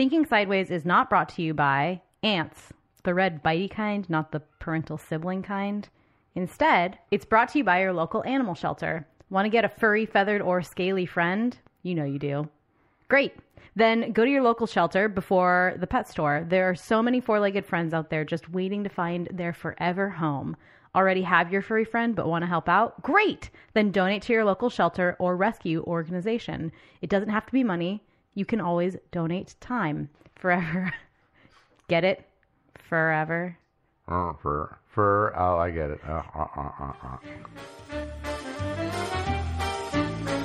Thinking Sideways is not brought to you by ants, the red bitey kind, not the parental sibling kind. Instead, it's brought to you by your local animal shelter. Want to get a furry, feathered, or scaly friend? You know you do. Great. Then go to your local shelter before the pet store. There are so many four legged friends out there just waiting to find their forever home. Already have your furry friend but want to help out? Great! Then donate to your local shelter or rescue organization. It doesn't have to be money. You can always donate time. Forever. Get it? Forever. Uh, for for oh, I get it. Uh, uh, uh, uh, uh.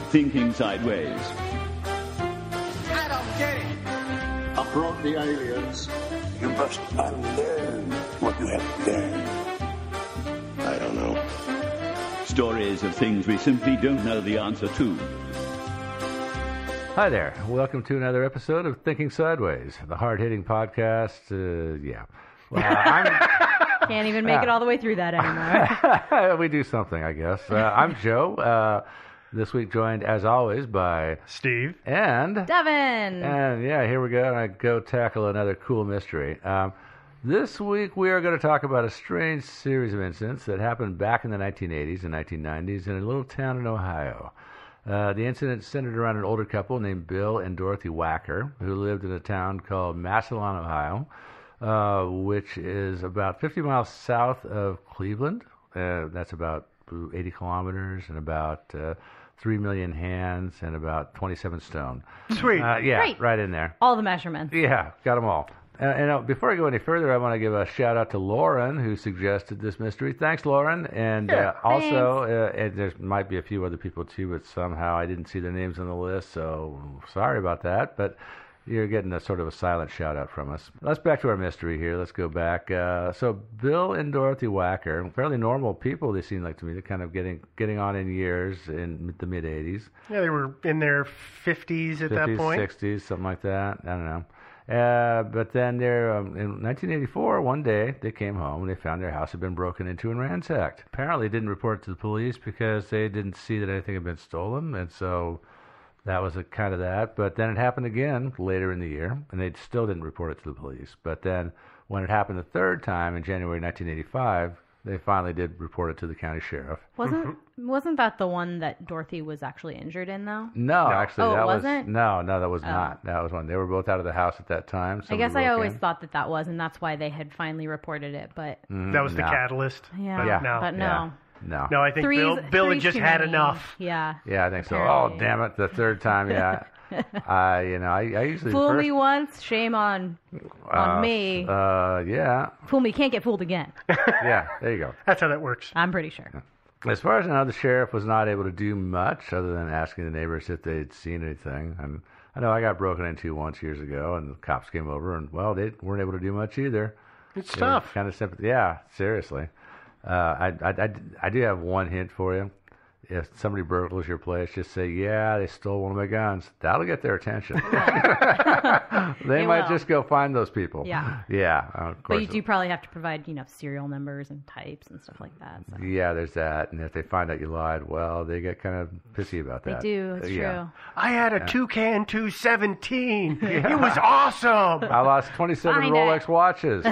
Thinking Sideways. I don't get it. Uproot the aliens. You must unlearn what you have learned. I don't know. Stories of things we simply don't know the answer to. Hi there. Welcome to another episode of Thinking Sideways, the hard hitting podcast. Uh, yeah. Well, I'm, Can't even make it all the way through that anymore. we do something, I guess. Uh, I'm Joe. Uh, this week joined, as always, by Steve. and Devin! and yeah, here we go. And I go tackle another cool mystery. Um, this week we are going to talk about a strange series of incidents that happened back in the 1980s and 1990s in a little town in Ohio. Uh, the incident centered around an older couple named Bill and Dorothy Wacker, who lived in a town called Massillon, Ohio, uh, which is about 50 miles south of Cleveland. Uh, that's about 80 kilometers and about uh, 3 million hands and about 27 stone. Sweet. Uh, yeah, Great. right in there. all the measurements. Yeah, got them all. Uh, and uh, before I go any further, I want to give a shout out to Lauren who suggested this mystery. Thanks, Lauren. And uh, also, uh, and there might be a few other people too, but somehow I didn't see their names on the list, so sorry about that. But you're getting a sort of a silent shout out from us. Let's back to our mystery here. Let's go back. Uh, so Bill and Dorothy Wacker, fairly normal people. They seem like to me. They're kind of getting getting on in years in the mid '80s. yeah, they were in their 50s at that point. 60s, something like that. I don't know. Uh, but then there, um, in 1984, one day they came home and they found their house had been broken into and ransacked. Apparently, didn't report to the police because they didn't see that anything had been stolen, and so that was a kind of that. But then it happened again later in the year, and they still didn't report it to the police. But then when it happened the third time in January 1985, they finally did report it to the county sheriff. Wasn't wasn't that the one that Dorothy was actually injured in though? No, actually, Oh, it that wasn't? was no, no, that was oh. not. That was one. They were both out of the house at that time. I Somebody guess I broke always in. thought that that was, and that's why they had finally reported it. But mm, That was the No. catalyst. yeah, But Yeah. no. but no. Yeah. No. No, I think Three's- Bill, Bill had three's just too had many. enough. Yeah. Yeah, I think so. Oh, Apparently. Oh, damn it! The third time, yeah. I, you know, I, I usually Fool first, me once, shame on on uh, me. Uh, yeah, Fool me, can't get fooled again. yeah. There you go. That's how that works. I'm pretty sure. As far as I know, the sheriff was not able to do much other than asking the neighbors if they'd seen anything. And I know I got broken into once years ago, and the cops came over, and well, they weren't able to do much either. It's tough. Kind of simple. Yeah, seriously. Uh, I, I, I, I do have one hint for you. If somebody burgles your place, just say, "Yeah, they stole one of my guns." That'll get their attention. they They might will. just go find those people. Yeah. Yeah. Of But you do probably have to provide, you know, serial numbers and types and stuff like that. So. Yeah, there's that. And if they find out you lied, well, they get kind of pissy about that. They do. It's yeah. true. I had a toucan 217. It was awesome. I lost 27 Rolex it. watches.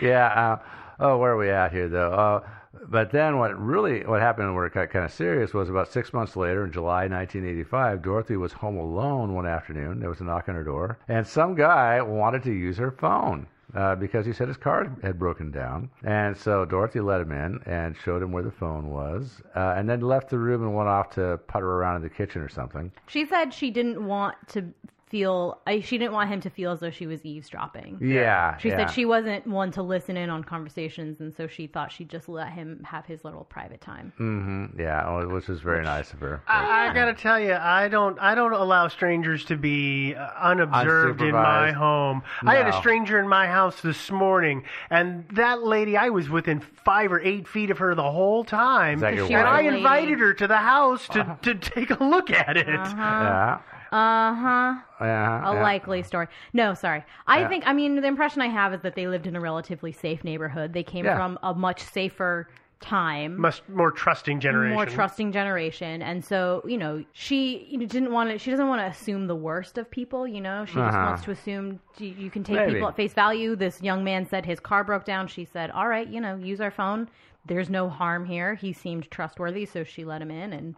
yeah. Uh, oh, where are we at here, though? Uh, but then what really what happened where it got kind of serious was about six months later in July 1985, Dorothy was home alone one afternoon. There was a knock on her door, and some guy wanted to use her phone. Uh, because he said his car had broken down. And so Dorothy let him in and showed him where the phone was, uh, and then left the room and went off to putter around in the kitchen or something. She said she didn't want to feel. I, she didn't want him to feel as though she was eavesdropping. Yeah. She yeah. said she wasn't one to listen in on conversations, and so she thought she'd just let him have his little private time. Mm-hmm. Yeah, which was very nice of her. I, I gotta tell you, I don't, I don't allow strangers to be uh, unobserved in my Unsupervised. home. I had a stranger in my house this morning, and that lady, I was within five or eight feet of her the whole time, Is that your She and was I a lady. invited her to the house to, to take a look at it. Yeah. Uh huh. Yeah. A yeah. likely story. No, sorry. I Yeah. think, I mean, the impression I have is that they lived in a relatively safe neighborhood. They came Yeah. from a much safer time Must more trusting generation. more trusting generation and so you know she you know, didn't want to she doesn't want to assume the worst of people you know she just Uh-huh. wants to assume you, you can take Maybe. people at face value this young man said his car broke down she said all right you know use our phone there's no harm here he seemed trustworthy so she let him in and then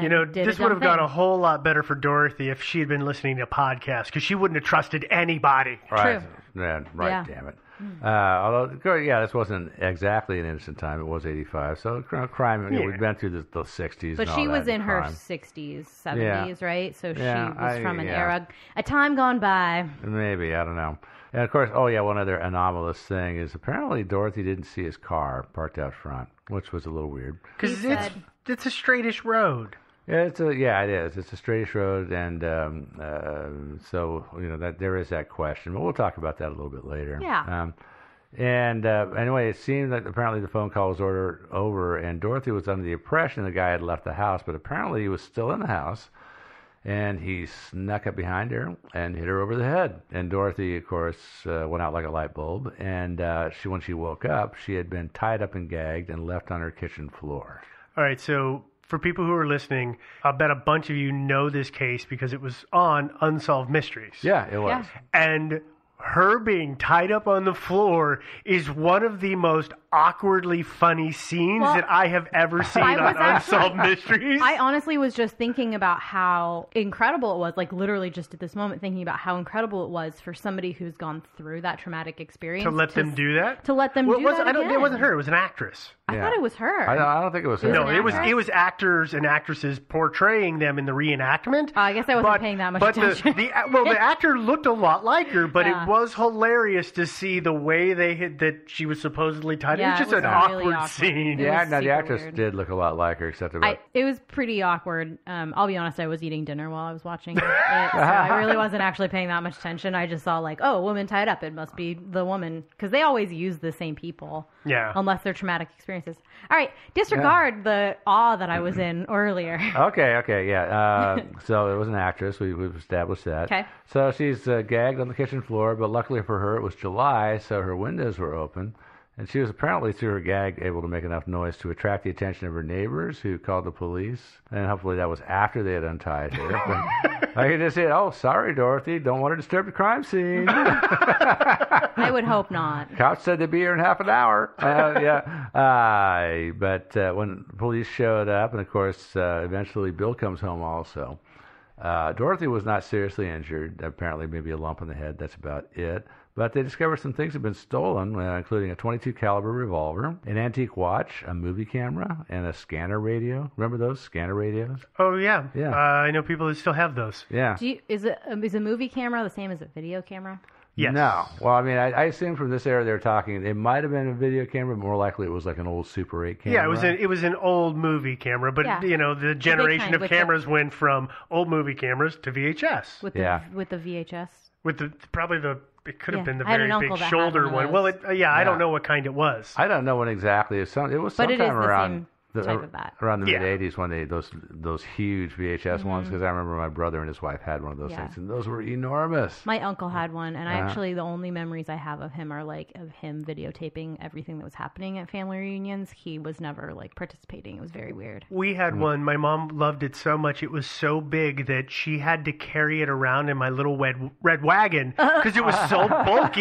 You know, did this would dumb have gone a whole lot better for Dorothy if she had been listening to podcasts because she wouldn't have trusted anybody. Right. True. Yeah, right, Yeah. damn it. Uh, although, yeah, this wasn't exactly an innocent time. It was 85. So cr- crime, you know, we've been through the, the 60s. But and she all was that in her crime. 60s, 70s, right? So she was I- from an yeah. era, a time gone by. Maybe, I don't know. And of course, oh yeah, one other anomalous thing is apparently Dorothy didn't see his car parked out front, which was a little weird. Because it's said- it's a straightish road. Yeah, it's a yeah, it is. It's a straightish road, and um, uh, so you know that there is that question, but we'll talk about that a little bit later. Yeah. Um, and uh, anyway, it seemed that apparently the phone call was ordered over, and Dorothy was under the impression the guy had left the house, but apparently he was still in the house, and he snuck up behind her and hit her over the head. And Dorothy, of course, uh, went out like a light bulb, and uh, she when she woke up, she had been tied up and gagged and left on her kitchen floor. All right, so for people who are listening, I'll bet a bunch of you know this case because it was on Unsolved Mysteries. Yeah, it was. Yeah. And her being tied up on the floor is one of the most awkwardly funny scenes Well, that I have ever seen I on was actually- Unsolved Mysteries. I honestly was just thinking about how incredible it was, like literally just at this moment, thinking about how incredible it was for somebody who's gone through that traumatic experience to let them do that? To let them Well, do it wasn't, that I don't, again. It wasn't her. It was an actress. I Yeah. thought it was her. I don't, I don't think it was her. It No, it was it was actors and actresses portraying them in the reenactment. Oh, I guess I wasn't but, paying that much but attention. The, the well, the actor looked a lot like her, but Yeah. it was hilarious to see the way they had that she was supposedly tied. Yeah, it was it just was an really awkward, awkward. scene. It Yeah, was no, the super actress weird. did look a lot like her, except about I, it was pretty awkward. Um, I'll be honest, I was eating dinner while I was watching it, so I really wasn't actually paying that much attention. I just saw like, oh, a woman tied up. It must be the woman because they always use the same people, Yeah. unless they're traumatic experiences. All right, disregard the awe that I was in earlier. Okay, okay, yeah. Uh, so it was an actress. We, we've established that. Okay. So she's uh, gagged on the kitchen floor, but luckily for her, it was July, so her windows were open. And she was apparently, through her gag, able to make enough noise to attract the attention of her neighbors, who called the police. And hopefully that was after they had untied her. But I could just say, "Oh, sorry, Dorothy. Don't want to disturb the crime scene." I would hope not. Couch said they'd be here in half an hour. Uh, yeah. Uh, but uh, when police showed up, and of course, uh, eventually Bill comes home also. Uh, Dorothy was not seriously injured. Apparently, maybe a lump on the head. That's about it. But they discovered some things had been stolen, uh, including a 22 caliber revolver, an antique watch, a movie camera, and a scanner radio. Remember those scanner radios? Oh yeah. Yeah. Uh, I know people that still have those. Yeah. Do you, is it um, a movie camera the same as a video camera? Yes. No. Well, I mean, I, I assume from this era they're talking. It might have been a video camera, but more likely it was like an old Super 8 camera. Yeah, it was an it was an old movie camera, but Yeah. you know the generation kind of with the- cameras went from old movie cameras to VHS With Yeah. the with the VHS. with the probably the it could have Yeah, been the I had an very big shoulder one one. Well, it, uh, yeah, I don't know what kind it was. I don't know when exactly. It was, some, it was sometime it is around same the, type of that. around the Yeah. mid '80s when they those those huge VHS ones. Because I remember my brother and his wife had one of those Mm-hmm. Yeah. things, and those were enormous. My uncle had one, and I Uh-huh. actually the only memories I have of him are like of him videotaping everything that was happening at family reunions. He was never like participating. It was very weird. We had Mm. one. My mom loved it so much. It was so big that she had to carry it around in my little red, red wagon because it was so bulky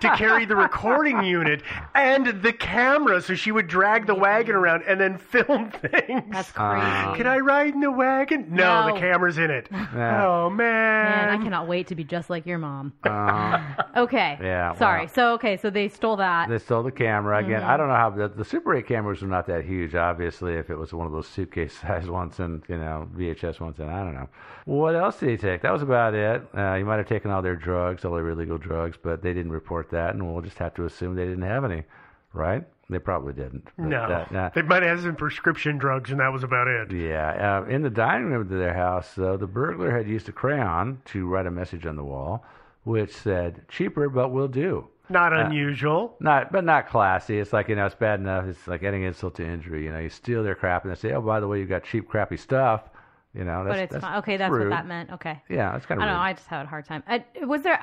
to carry the recording unit and the camera. So she would drag the wagon around and then film things. That's crazy. Can I ride in the wagon? No, No. the camera's in it. Yeah. Oh man. Man, I cannot wait to be just like your mom. Uh, Okay. Yeah, Sorry. well. So okay, so they stole that. they stole the camera again. Mm-hmm. I don't know how the, the Super 8 cameras were not that huge. Obviously, if it was one of those suitcase-sized ones and you know VHS ones, and I don't know what else did he take. That was about it. Uh, he might have taken all their drugs, all their illegal drugs, but they didn't report that, and we'll just have to assume they didn't have any, right? They probably didn't. No, that- nah. they might have some prescription drugs, and that was about it. Yeah, uh, in the dining room of their house, though, the burglar had used a crayon to write a message on the wall, which said "cheaper, but will do." Not unusual. Not, but not classy. It's like you know, it's bad enough. It's like adding insult to injury. You know, you steal their crap and they say, "Oh, by the way, you got cheap, crappy stuff." You know, but it's that's fine. Okay, that's what that meant. Okay. Yeah, it's kind of. I don't know. I just had a hard time. I, was there?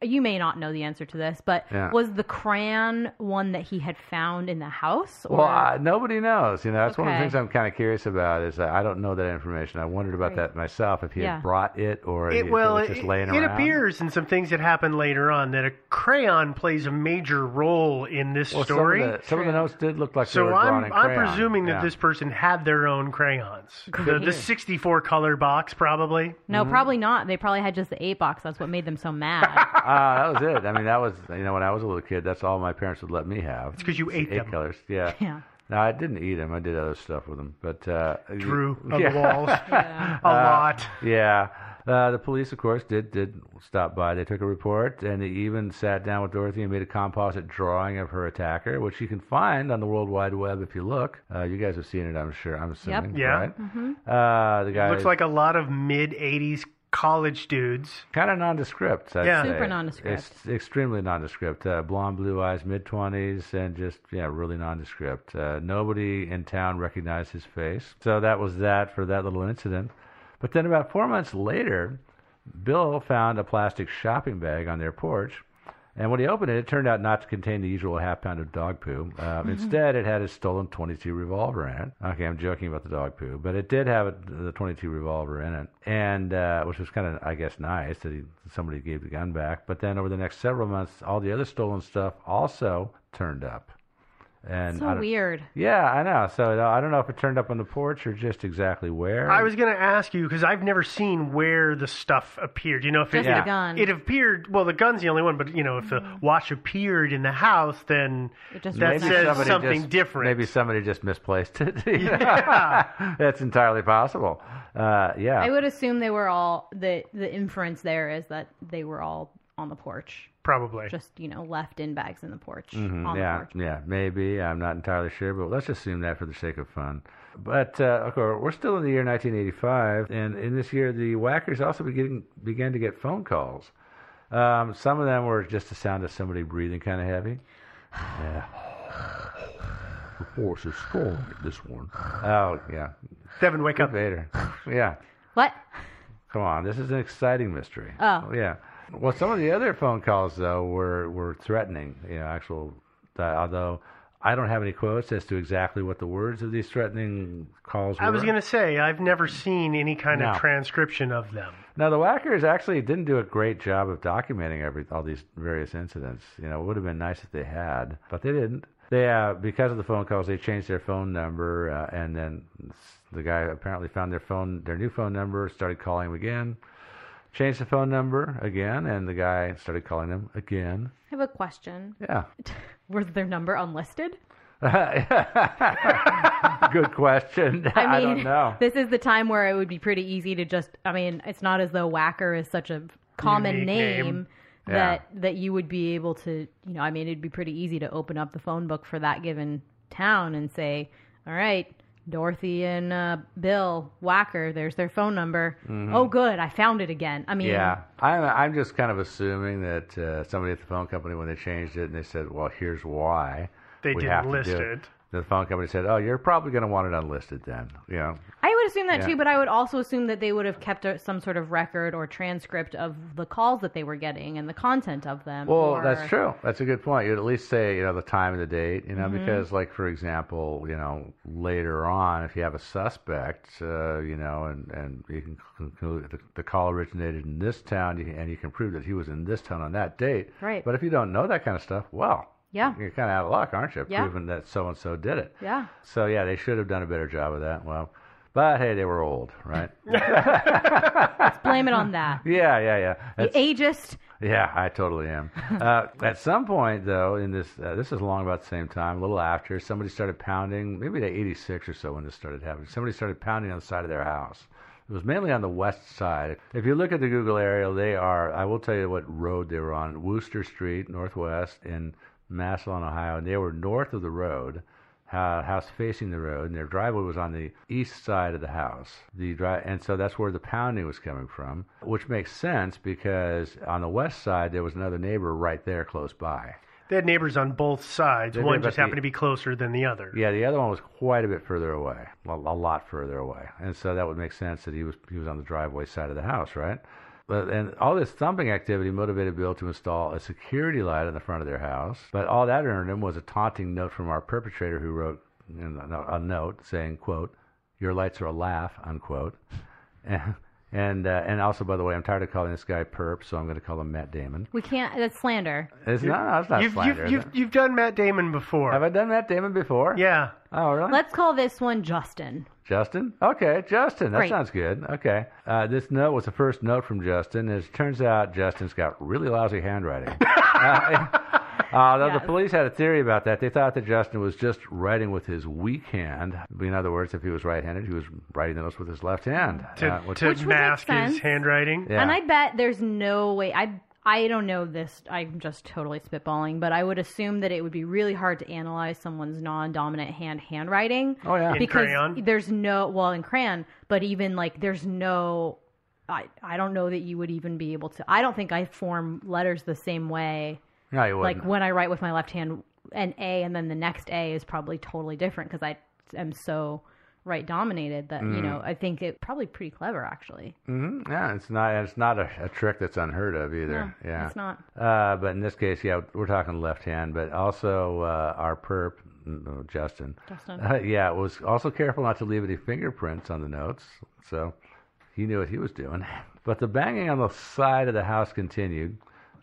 You may not know the answer to this, but Yeah. was the crayon one that he had found in the house? Or? Well, I, nobody knows. You know, that's one of the things I'm kind of curious about. Is that I don't know that information. I wondered about Right. that myself. If he Yeah. had brought it or It, it well, was it, just laying around. it appears in some things that happen later on that a crayon plays a major role in this Well, story. Some of, the, some of the notes did look like they so were I'm I'm crayon. presuming that Yeah. this person had their own crayons. The, the 64 color box probably. no, Mm-hmm. probably not. They probably had just the eight box. That's what made them so mad. Ah, that was it. I mean, that was you know when I was a little kid, that's all my parents would let me have. It's because you ate eight them. colors. Yeah. yeah. No, I didn't eat them. I did other stuff with them. But uh, Drew on yeah. the walls a lot. Yeah. Uh, the police, of course, did did stop by. They took a report, and they even sat down with Dorothy and made a composite drawing of her attacker, which you can find on the World Wide Web if you look. Uh, you guys have seen it, I'm sure. I'm assuming, Yeah. right? Uh, the guy Looks like a lot of mid 80s college dudes. kind of nondescript. I'd Yeah. say. Super nondescript. It's extremely nondescript. Uh, blonde, blue eyes, mid twenties, and just yeah, really nondescript. Uh, nobody in town recognized his face, so that was that for that little incident. But then about four months later, Bill found a plastic shopping bag on their porch. And when he opened it, it turned out not to contain the usual half pound of dog poo. Um, instead, it had a stolen 22 revolver in it. Okay, I'm joking about the dog poo, but it did have a, the 22 revolver in it, and uh, which was kind of, I guess, nice that he, somebody gave the gun back. But then over the next several months, all the other stolen stuff also turned up. And I So don't- weird. Yeah, I know. So uh, I don't know if it turned up on the porch or just exactly where. I was going to ask you because I've never seen where the stuff appeared. You know, if Just it, the it- gun. it appered, well, the gun's the only one, but you know, if the watch appeared in the house, then It just that was says somebody something just, different. Maybe somebody just misplaced it. That's entirely possible. Uh, yeah. I would assume they were all the the inference there is that they were all on the porch, Probably. just you know left in bags in the porch Mhm, on yeah, the porch. yeah, maybe. I'm not entirely sure, but let's assume that for the sake of fun. But uh, of course, we're still in the year 1985, and in this year, the Wackers also began began to get phone calls. Um, some of them were just the sound of somebody breathing kind of heavy. Yeah. The force is strong in this one. Oh yeah, Devin, wake up. Vader. Yeah. What? Come on, this is an exciting mystery. Oh. yeah. Well, some of the other phone calls though were were threatening. You know, actual. Although I don't have any quotes as to exactly what the words of these threatening calls were. I was going to say, I've never seen any kind No. of transcription of them. Now the Wackers actually didn't do a great job of documenting every all these various incidents. You know, it would have been nice if they had, but they didn't. They uh, because of the phone calls, they changed their phone number, uh, and then the guy apparently found their phone, their new phone number, started calling them again, changed the phone number again, and the guy started calling them again. I have a question. Yeah. Was their number unlisted? Good question. I mean, don't know. this is the time where it would be pretty easy to just. I mean, it's not as though Wacker is such a common Unique name, name. that that you would be able to. You know, I mean, it'd be pretty easy to open up the phone book for that given town and say, "All right, Dorothy and uh, Bill Wacker. There's their phone number. Oh, good, I found it again." I mean, Mm-hmm. Yeah, I'm, I'm just kind of assuming that uh, somebody at the phone company, when they changed it and they said, well, here's why. They we didn't have to list do it. The phone company said, oh, you're probably going to want it unlisted then. You know, I would assume that Yeah. too, but I would also assume that they would have kept a, some sort of record or transcript of the calls that they were getting and the content of them. Well, or- that's true. That's a good point. You'd at least say, you know, the time and the date, you know, Mm-hmm. because, like, for example, you know, later on, if you have a suspect, uh, you know, and, and you can conclude the, the call originated in this town, and you can prove that he was in this town on that date. Right. But if you don't know that kind of stuff, well, Yeah. you're kind of out of luck, aren't you? Yeah. Proving that so and so did it. Yeah. So yeah, they should have done a better job of that. Well, but hey, they were old, right? Let's blame it on that. yeah, yeah, yeah. The That's- ageist. yeah, I totally am. uh, at some point, though, in this, uh, this is along about the same time, a little after, somebody started pounding. Maybe at '86 or so when this started happening. Somebody started pounding on the side of their house. It was mainly on the west side. If you look at the Google aerial, they are. I will tell you what road they were on: Wooster Street, northwest, in Massillon, Ohio. And they were north of the road, house facing the road, and their driveway was on the east side of the house. The dri- and so that's where the pounding was coming from, which makes sense because on the west side there was another neighbor right there close by. They had neighbors on both sides. They One just happened the- to be closer than the other. Yeah, the other one was quite a bit further away, a, a lot further away, and so that would make sense that he was he was on the driveway side of the house, right? But and all this thumping activity motivated Bill to install a security light on the front of their house. But all that earned him was a taunting note from our perpetrator, who wrote a, a note saying, "quote Your lights are a laugh," unquote. And and, uh, and also, by the way, I'm tired of calling this guy perp, so I'm going to call him Matt Damon. We can't. That's slander. It's not, no, it's not You've, slander. you've, you've, you've done Matt Damon before. Have I done Matt Damon before? Yeah. Oh, really? Let's call this one Justin. Justin? Okay, Justin. That Great. sounds good. Okay. Uh, this note was the first note from Justin. As it turns out, Justin's got really lousy handwriting. uh, although the police had a theory about that. They thought that Justin was just writing with his weak hand. In other words, if he was right handed, he was writing the notes with his left hand. To, uh, which- to Which mask his handwriting. yeah. And I bet there's no way. I I don't know this. I'm just totally spitballing, but I would assume that it would be really hard to analyze someone's non-dominant hand handwriting. Oh, yeah. In because crayon? there's no well in crayon, but even like there's no. I I don't know that you would even be able to. I don't think I form letters the same way. no, you Like wouldn't. when I write with my left hand, an A and then the next A is probably totally different because I am so right dominated that you know I think it probably pretty clever actually. Mhm. Yeah, it's not. It's not a, a trick that's unheard of either. No, yeah, it's not. Uh, but in this case, yeah, we're talking left hand, but also uh, our perp, mm, Justin. Justin. Uh, yeah, was also careful not to leave any fingerprints on the notes, so he knew what he was doing. But the banging on the side of the house continued.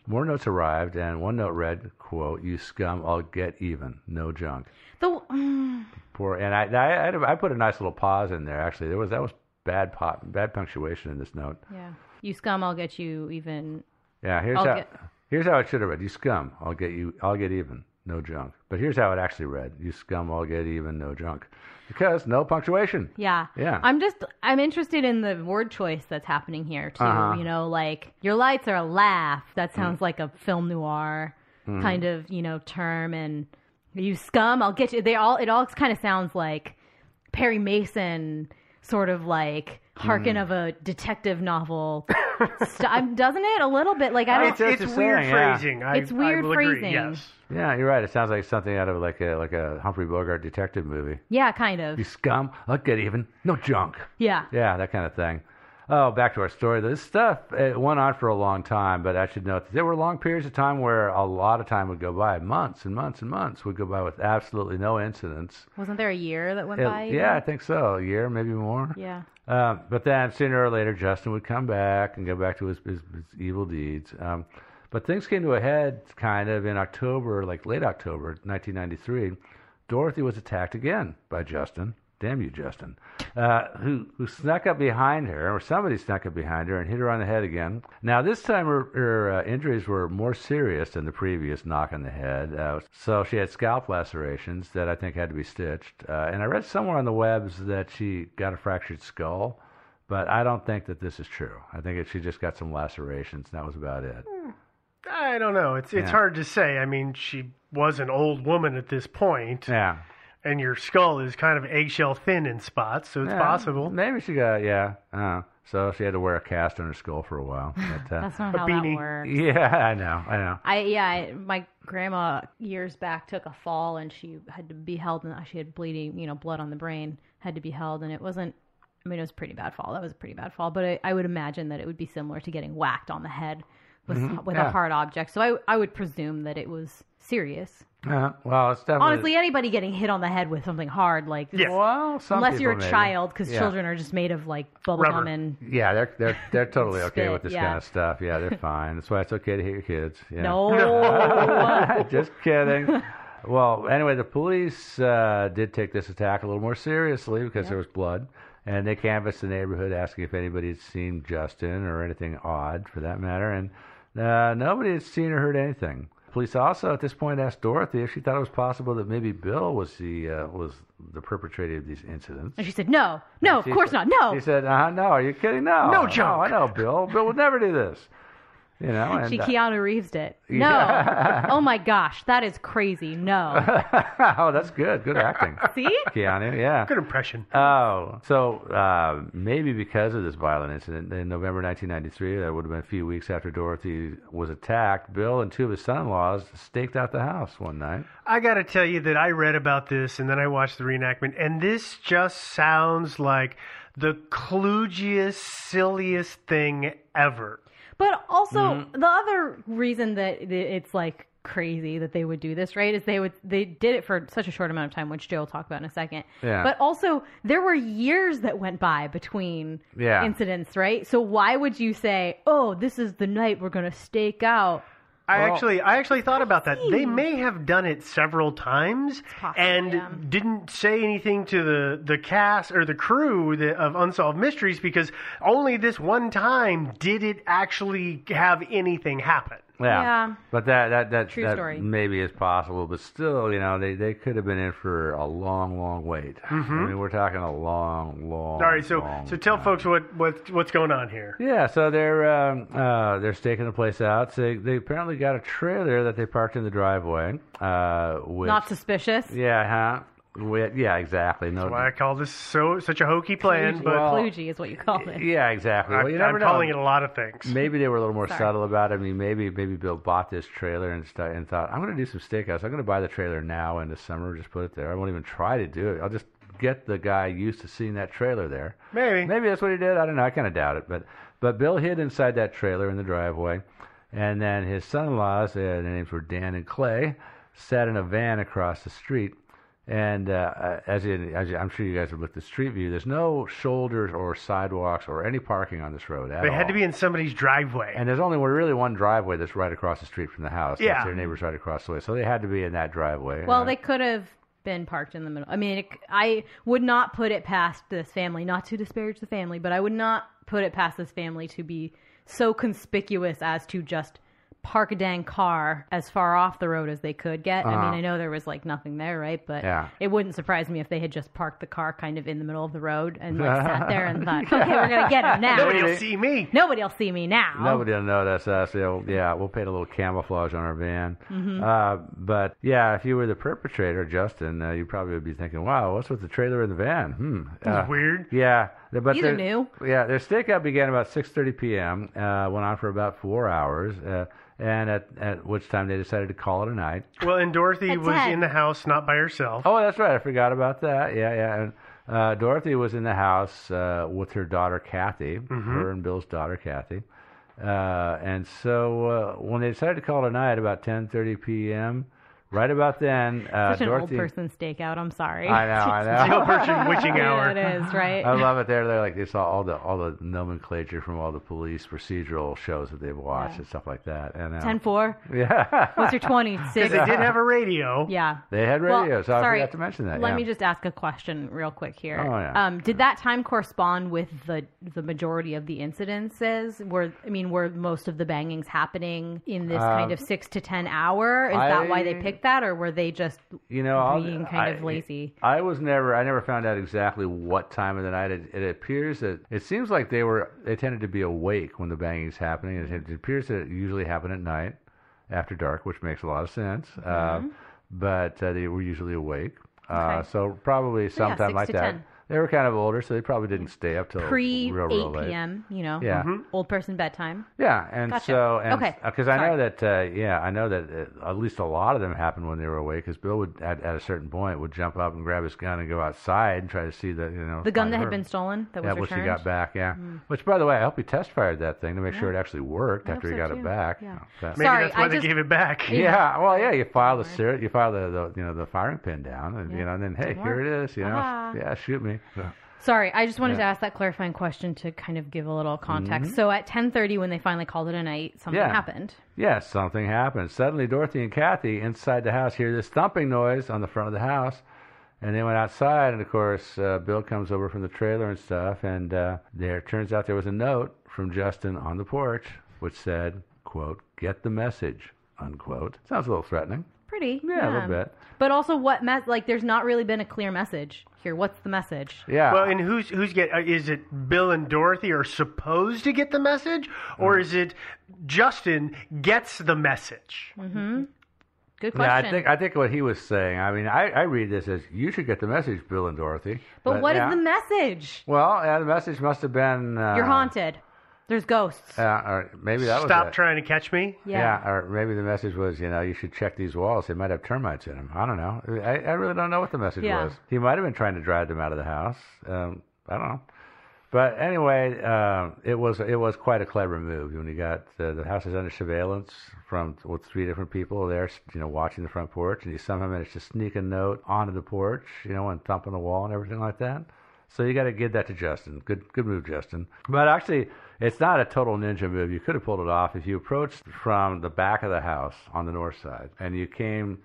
More notes arrived, and one note read, "quote You scum, I'll get even, no junk." The mm, Poor, and I, I, I, put a nice little pause in there. Actually, there was that was bad pop, bad punctuation in this note. yeah, you scum, I'll get you even. Yeah, here's I'll how get- here's how it should have read. You scum, I'll get you I'll get even. No junk. But here's how it actually read. You scum, I'll get even, no junk. Because no punctuation. Yeah. Yeah. I'm just I'm interested in the word choice that's happening here too. Uh-huh. You know, like your lights are a laugh. That sounds Mm. like a film noir Mm-hmm. kind of, you know, term and you scum, I'll get you they all it all kind of sounds like Perry Mason sort of like harken Mm. of a detective novel st- doesn't it a little bit like I don't It's, just it's weird saying, yeah. phrasing. I, It's weird I will agree, phrasing. Yes. Yeah, you're right. It sounds like something out of like a like a Humphrey Bogart detective movie. yeah kind of You scum, I'll get even, no junk. yeah Yeah, that kind of thing. Oh, back to our story. This stuff it went on for a long time, but I should note that there were long periods of time where a lot of time would go by, months and months and months would go by with absolutely no incidents. wasn't there a year that went It- by yeah, I think so. A year, maybe more. yeah Um, but then sooner or later, Justin would come back and go back to his, his, his evil deeds. Um, but things came to a head kind of in October, like late October 1993. Dorothy was attacked again by Justin. Damn you, Justin. Uh, who, who snuck up behind her, or somebody snuck up behind her and hit her on the head again. Now, this time her, her uh, injuries were more serious than the previous knock on the head. Uh, so she had scalp lacerations that I think had to be stitched. Uh, and I read somewhere on the webs that she got a fractured skull, but I don't think that this is true. I think she just got some lacerations, and that was about it. I don't know. It's it's Yeah. hard to say. I mean, she was an old woman at this point, Yeah. And your skull is kind of eggshell thin in spots, so it's Yeah, possible. Maybe she got, yeah. Uh, so she had to wear a cast on her skull for a while. But, uh, that's not A how beanie. that works yeah, I know, I know. I yeah, I, my grandma years back took a fall and she had to be held and she had bleeding, you know, blood on the brain, had to be held and it wasn't I mean it was a pretty bad fall. That was a pretty bad fall, but I, I would imagine that it would be similar to getting whacked on the head with with Mm-hmm. yeah. a hard object. So I I would presume that it was serious. Uh, well, it's definitely. Honestly, anybody getting hit on the head with something hard like Yeah. well, some unless you're a maybe. child cuz Yeah. children are just made of like bubble gum and Yeah, they're they're they're totally okay with this yeah. kind of stuff. Yeah, they're fine. That's why it's okay to hit your kids. Yeah. no. Just kidding. Well, anyway, the police uh, did take this attack a little more seriously because there was blood, and they canvassed the neighborhood asking if anybody had seen Justin or anything odd, for that matter, and uh, nobody had seen or heard anything. Police also, at this point, asked Dorothy if she thought it was possible that maybe Bill was the uh, was the perpetrator of these incidents. and she said, "No. No, of course said- not. No." She said, uh, "No, are you kidding? No, No junk. I know, Bill. Bill would never do this." You know, and She uh, Keanu Reeves it. No. oh my gosh, that is crazy. No. oh, that's good. Good acting. See? Keanu, yeah. Good impression. Oh, so uh, maybe because of this violent incident in November 1993, that would have been a few weeks after Dorothy was attacked. Bill and two of his son-in-laws staked out the house one night. I got to tell you that I read about this and then I watched the reenactment, and this just sounds like the kludgiest, silliest thing ever. But also, Mm-hmm. the other reason that it's like crazy that they would do this, right, is they would they did it for such a short amount of time, which Joe will talk about in a second. Yeah. But also, there were years that went by between Yeah. incidents, right? So why would you say, "Oh, this is the night we're going to stake out"? I Well- actually, I actually thought about that. They may have done it several times possible, and yeah. didn't say anything to the the cast or the crew the, of Unsolved Mysteries because only this one time did it actually have anything happen. Yeah. Yeah. But that that that, True that story. maybe is possible, but still, you know, they, they could have been in for a long, long wait. I mean, we're talking a long, long. All right, so long so tell time. folks what, what what's going on here. Yeah, so they're um, uh, they're staking the place out. So they, they apparently got a trailer that they parked in the driveway. Uh, which, Not suspicious. Yeah, huh? With, yeah, exactly. No. That's why I call this so such a hokey plan, but Well- Kludgy is what you call it. Yeah, exactly. Well, you I, never am know. calling it a lot of things. Maybe they were a little more Sorry. subtle about it. I mean, maybe maybe Bill bought this trailer and st- and thought, I'm going to do some steakhouse. I'm going to buy the trailer now in the summer. Just put it there. I won't even try to do it. I'll just get the guy used to seeing that trailer there. Maybe. Maybe that's what he did. I don't know. I kind of doubt it. But but Bill hid inside that trailer in the driveway, and then his son-in-laws, uh, their names were Dan and Clay, sat in a van across the street. And uh, uh, as, in, as I'm sure you guys have looked at Street View, there's no shoulders or sidewalks or any parking on this road at They all. had to be in somebody's driveway. And there's only one, really one driveway that's right across the street from the house. That's Yeah. their neighbors right across the way. So they had to be in that driveway. Well, Uh, they could have been parked in the middle. I mean, it, I would not put it past this family, not to disparage the family, but I would not put it past this family to be so conspicuous as to just park a dang car as far off the road as they could get. I mean, I know there was like nothing there, right? But Uh-huh. Yeah. it wouldn't surprise me if they had just parked the car kind of in the middle of the road and like sat there and thought, okay, we're gonna get him now. Nobody will see me. Nobody will see me now. Nobody will know that's us. They'll, yeah, we'll paint a little camouflage on our van. Mm-hmm. Uh, but yeah, if you were the perpetrator, Justin, uh, you probably would be thinking, "Wow, what's with the trailer in the van?" Hmm. That's Uh, weird. Yeah, th- but Either their- knew. Yeah, their stakeout began about 6:30 p.m. Uh, went on for about four hours, uh, and at at which time they decided to call it a night. Well, and Dorothy At was 10. in the house, not by herself. Oh, that's right. I forgot about that. Yeah, yeah. And uh, Dorothy was in the house uh, with her daughter Kathy, Mm-hmm. her and Bill's daughter Kathy. Uh, and so uh, when they decided to call it a night, about 10:30 p.m., right about then, uh, Such an Dorothy. old person stakeout. I'm sorry. I know, I know. Old person witching yeah, hour. it is right. I love it. There, they're like they saw all the all the nomenclature from all the police procedural shows that they've watched Yeah. and stuff like that. And uh, Ten four. yeah, What's your twenty Because they did have a radio. Yeah. they had Well, radio, so I sorry, forgot to mention that. Let yeah. me just ask a question real quick here. Oh, yeah. Um, did that time correspond with the the majority of the incidences? Were I mean, were most of the bangings happening in this kind of six to ten hour? Is that why they Um, I- that, or were they just you know, I'll- being kind of lazy? I was never, I never found out exactly what time of the night. It, it appears that it seems like they were, they tended to be awake when the banging's happening. It, it appears that it usually happened at night, after dark, which makes a lot of sense. Uh, but uh, they were usually awake. Uh, Mm-hmm. Okay. so probably So, yeah, sometime like that. 10. They were kind of older, so they probably didn't stay up till Pre real, real eight late. p.m. You know, Yeah. old person bedtime. Yeah, and Gotcha. so and Okay. because I know that uh, yeah, I know that uh, at least a lot of them happened when they were awake. Because Bill would at, at a certain point would jump up and grab his gun and go outside and try to see the you know The gun that her. had been stolen that yeah, was which he returned. got back. Yeah, which by the way, I hope he test fired that thing to make sure it actually worked I after hope he so, got too. it back. Yeah. You that- Maybe Sorry, that's why I they just- gave it back. yeah, well, yeah, you file the you file the, the you know the firing pin down, and you know, and then hey, here it is. You know, Ah. yeah, shoot me. So, Sorry, I just wanted to ask that clarifying question to kind of give a little context. So at 10:30 when they finally called it a night, something Mm-hmm. Yeah. happened. Yes, something happened. Suddenly, Dorothy and Kathy inside the house hear this thumping noise on the front of the house. And they went outside, and of course, uh, Bill comes over from the trailer and stuff. And uh, there turns out there was a note from Justin on the porch, which said, "quote Get the message." Unquote. Sounds a little threatening. Pretty. Yeah, a little bit. But also, what mess? Like, there's not really been a clear message here. What's the message? Yeah. Well, and who's who's get? Uh, is it Bill and Dorothy are supposed to get the message, or Mm. is it Justin gets the message? Mm-hmm. Good yeah, question. I think I think what he was saying. I mean, I, I read this as you should get the message, Bill and Dorothy. but what is yeah. the message? Well, yeah, the message must have been. Uh, You're haunted. There's ghosts. Yeah, or maybe that was Stop it. trying to catch me. Yeah. or maybe the message was, you know, you should check these walls. They might have termites in them. I don't know. I, I really don't know what the message Yeah. was. He might have been trying to drive them out of the house. Um, I don't know. But anyway, uh, it was it was quite a clever move when you got uh, the house is under surveillance from with three different people there, you know, watching the front porch, and you somehow managed to sneak a note onto the porch, you know, and thump on the wall and everything like that. So you got to give that to Justin. Good, good move, Justin. But actually, it's not a total ninja move. You could have pulled it off if you approached from the back of the house on the north side, and you came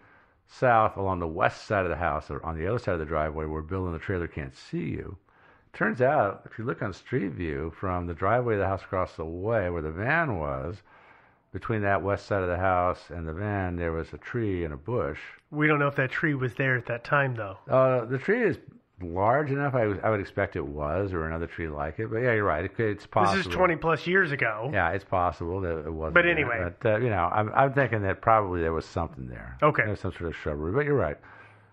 south along the west side of the house, or on the other side of the driveway where Bill and the trailer can't see you. Turns out, if you look on Street View from the driveway of the house across the way where the van was, between that west side of the house and the van, there was a tree and a bush. We don't know if that tree was there at that time, though. Uh, the tree is large enough. I, I would expect it was, or another tree like it. But yeah, you're right. It, it's possible. This is 20 plus years ago. Yeah, it's possible that it wasn't. But there. anyway. but uh, you know, I'm I'm thinking that probably there was something there. Okay. There was some sort of shrubbery. But you're right.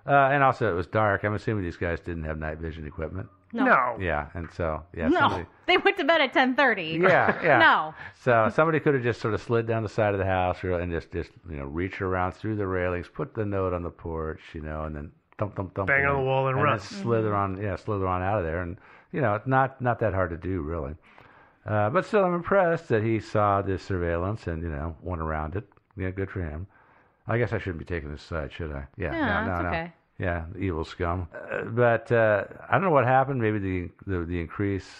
Uh, and also, it was dark. I'm assuming these guys didn't have night vision equipment. No. No. Yeah, and so yeah, No. somebody, They went to bed at 10:30. yeah, yeah. No. So somebody could have just sort of slid down the side of the house or, and just just you know reach around through the railings, put the note on the porch, you know, and then thump thump thump, Bang and on the wall and and run. then slither on yeah slither on out of there, and you know it's not not that hard to do really. Uh, but still, I'm impressed that he saw this surveillance and you know went around it. Yeah, good for him. I guess I shouldn't be taking this side, should I? Yeah, Yeah, no, no, it's no. okay. Yeah, evil scum. Uh, but uh, I don't know what happened. Maybe the the, the increased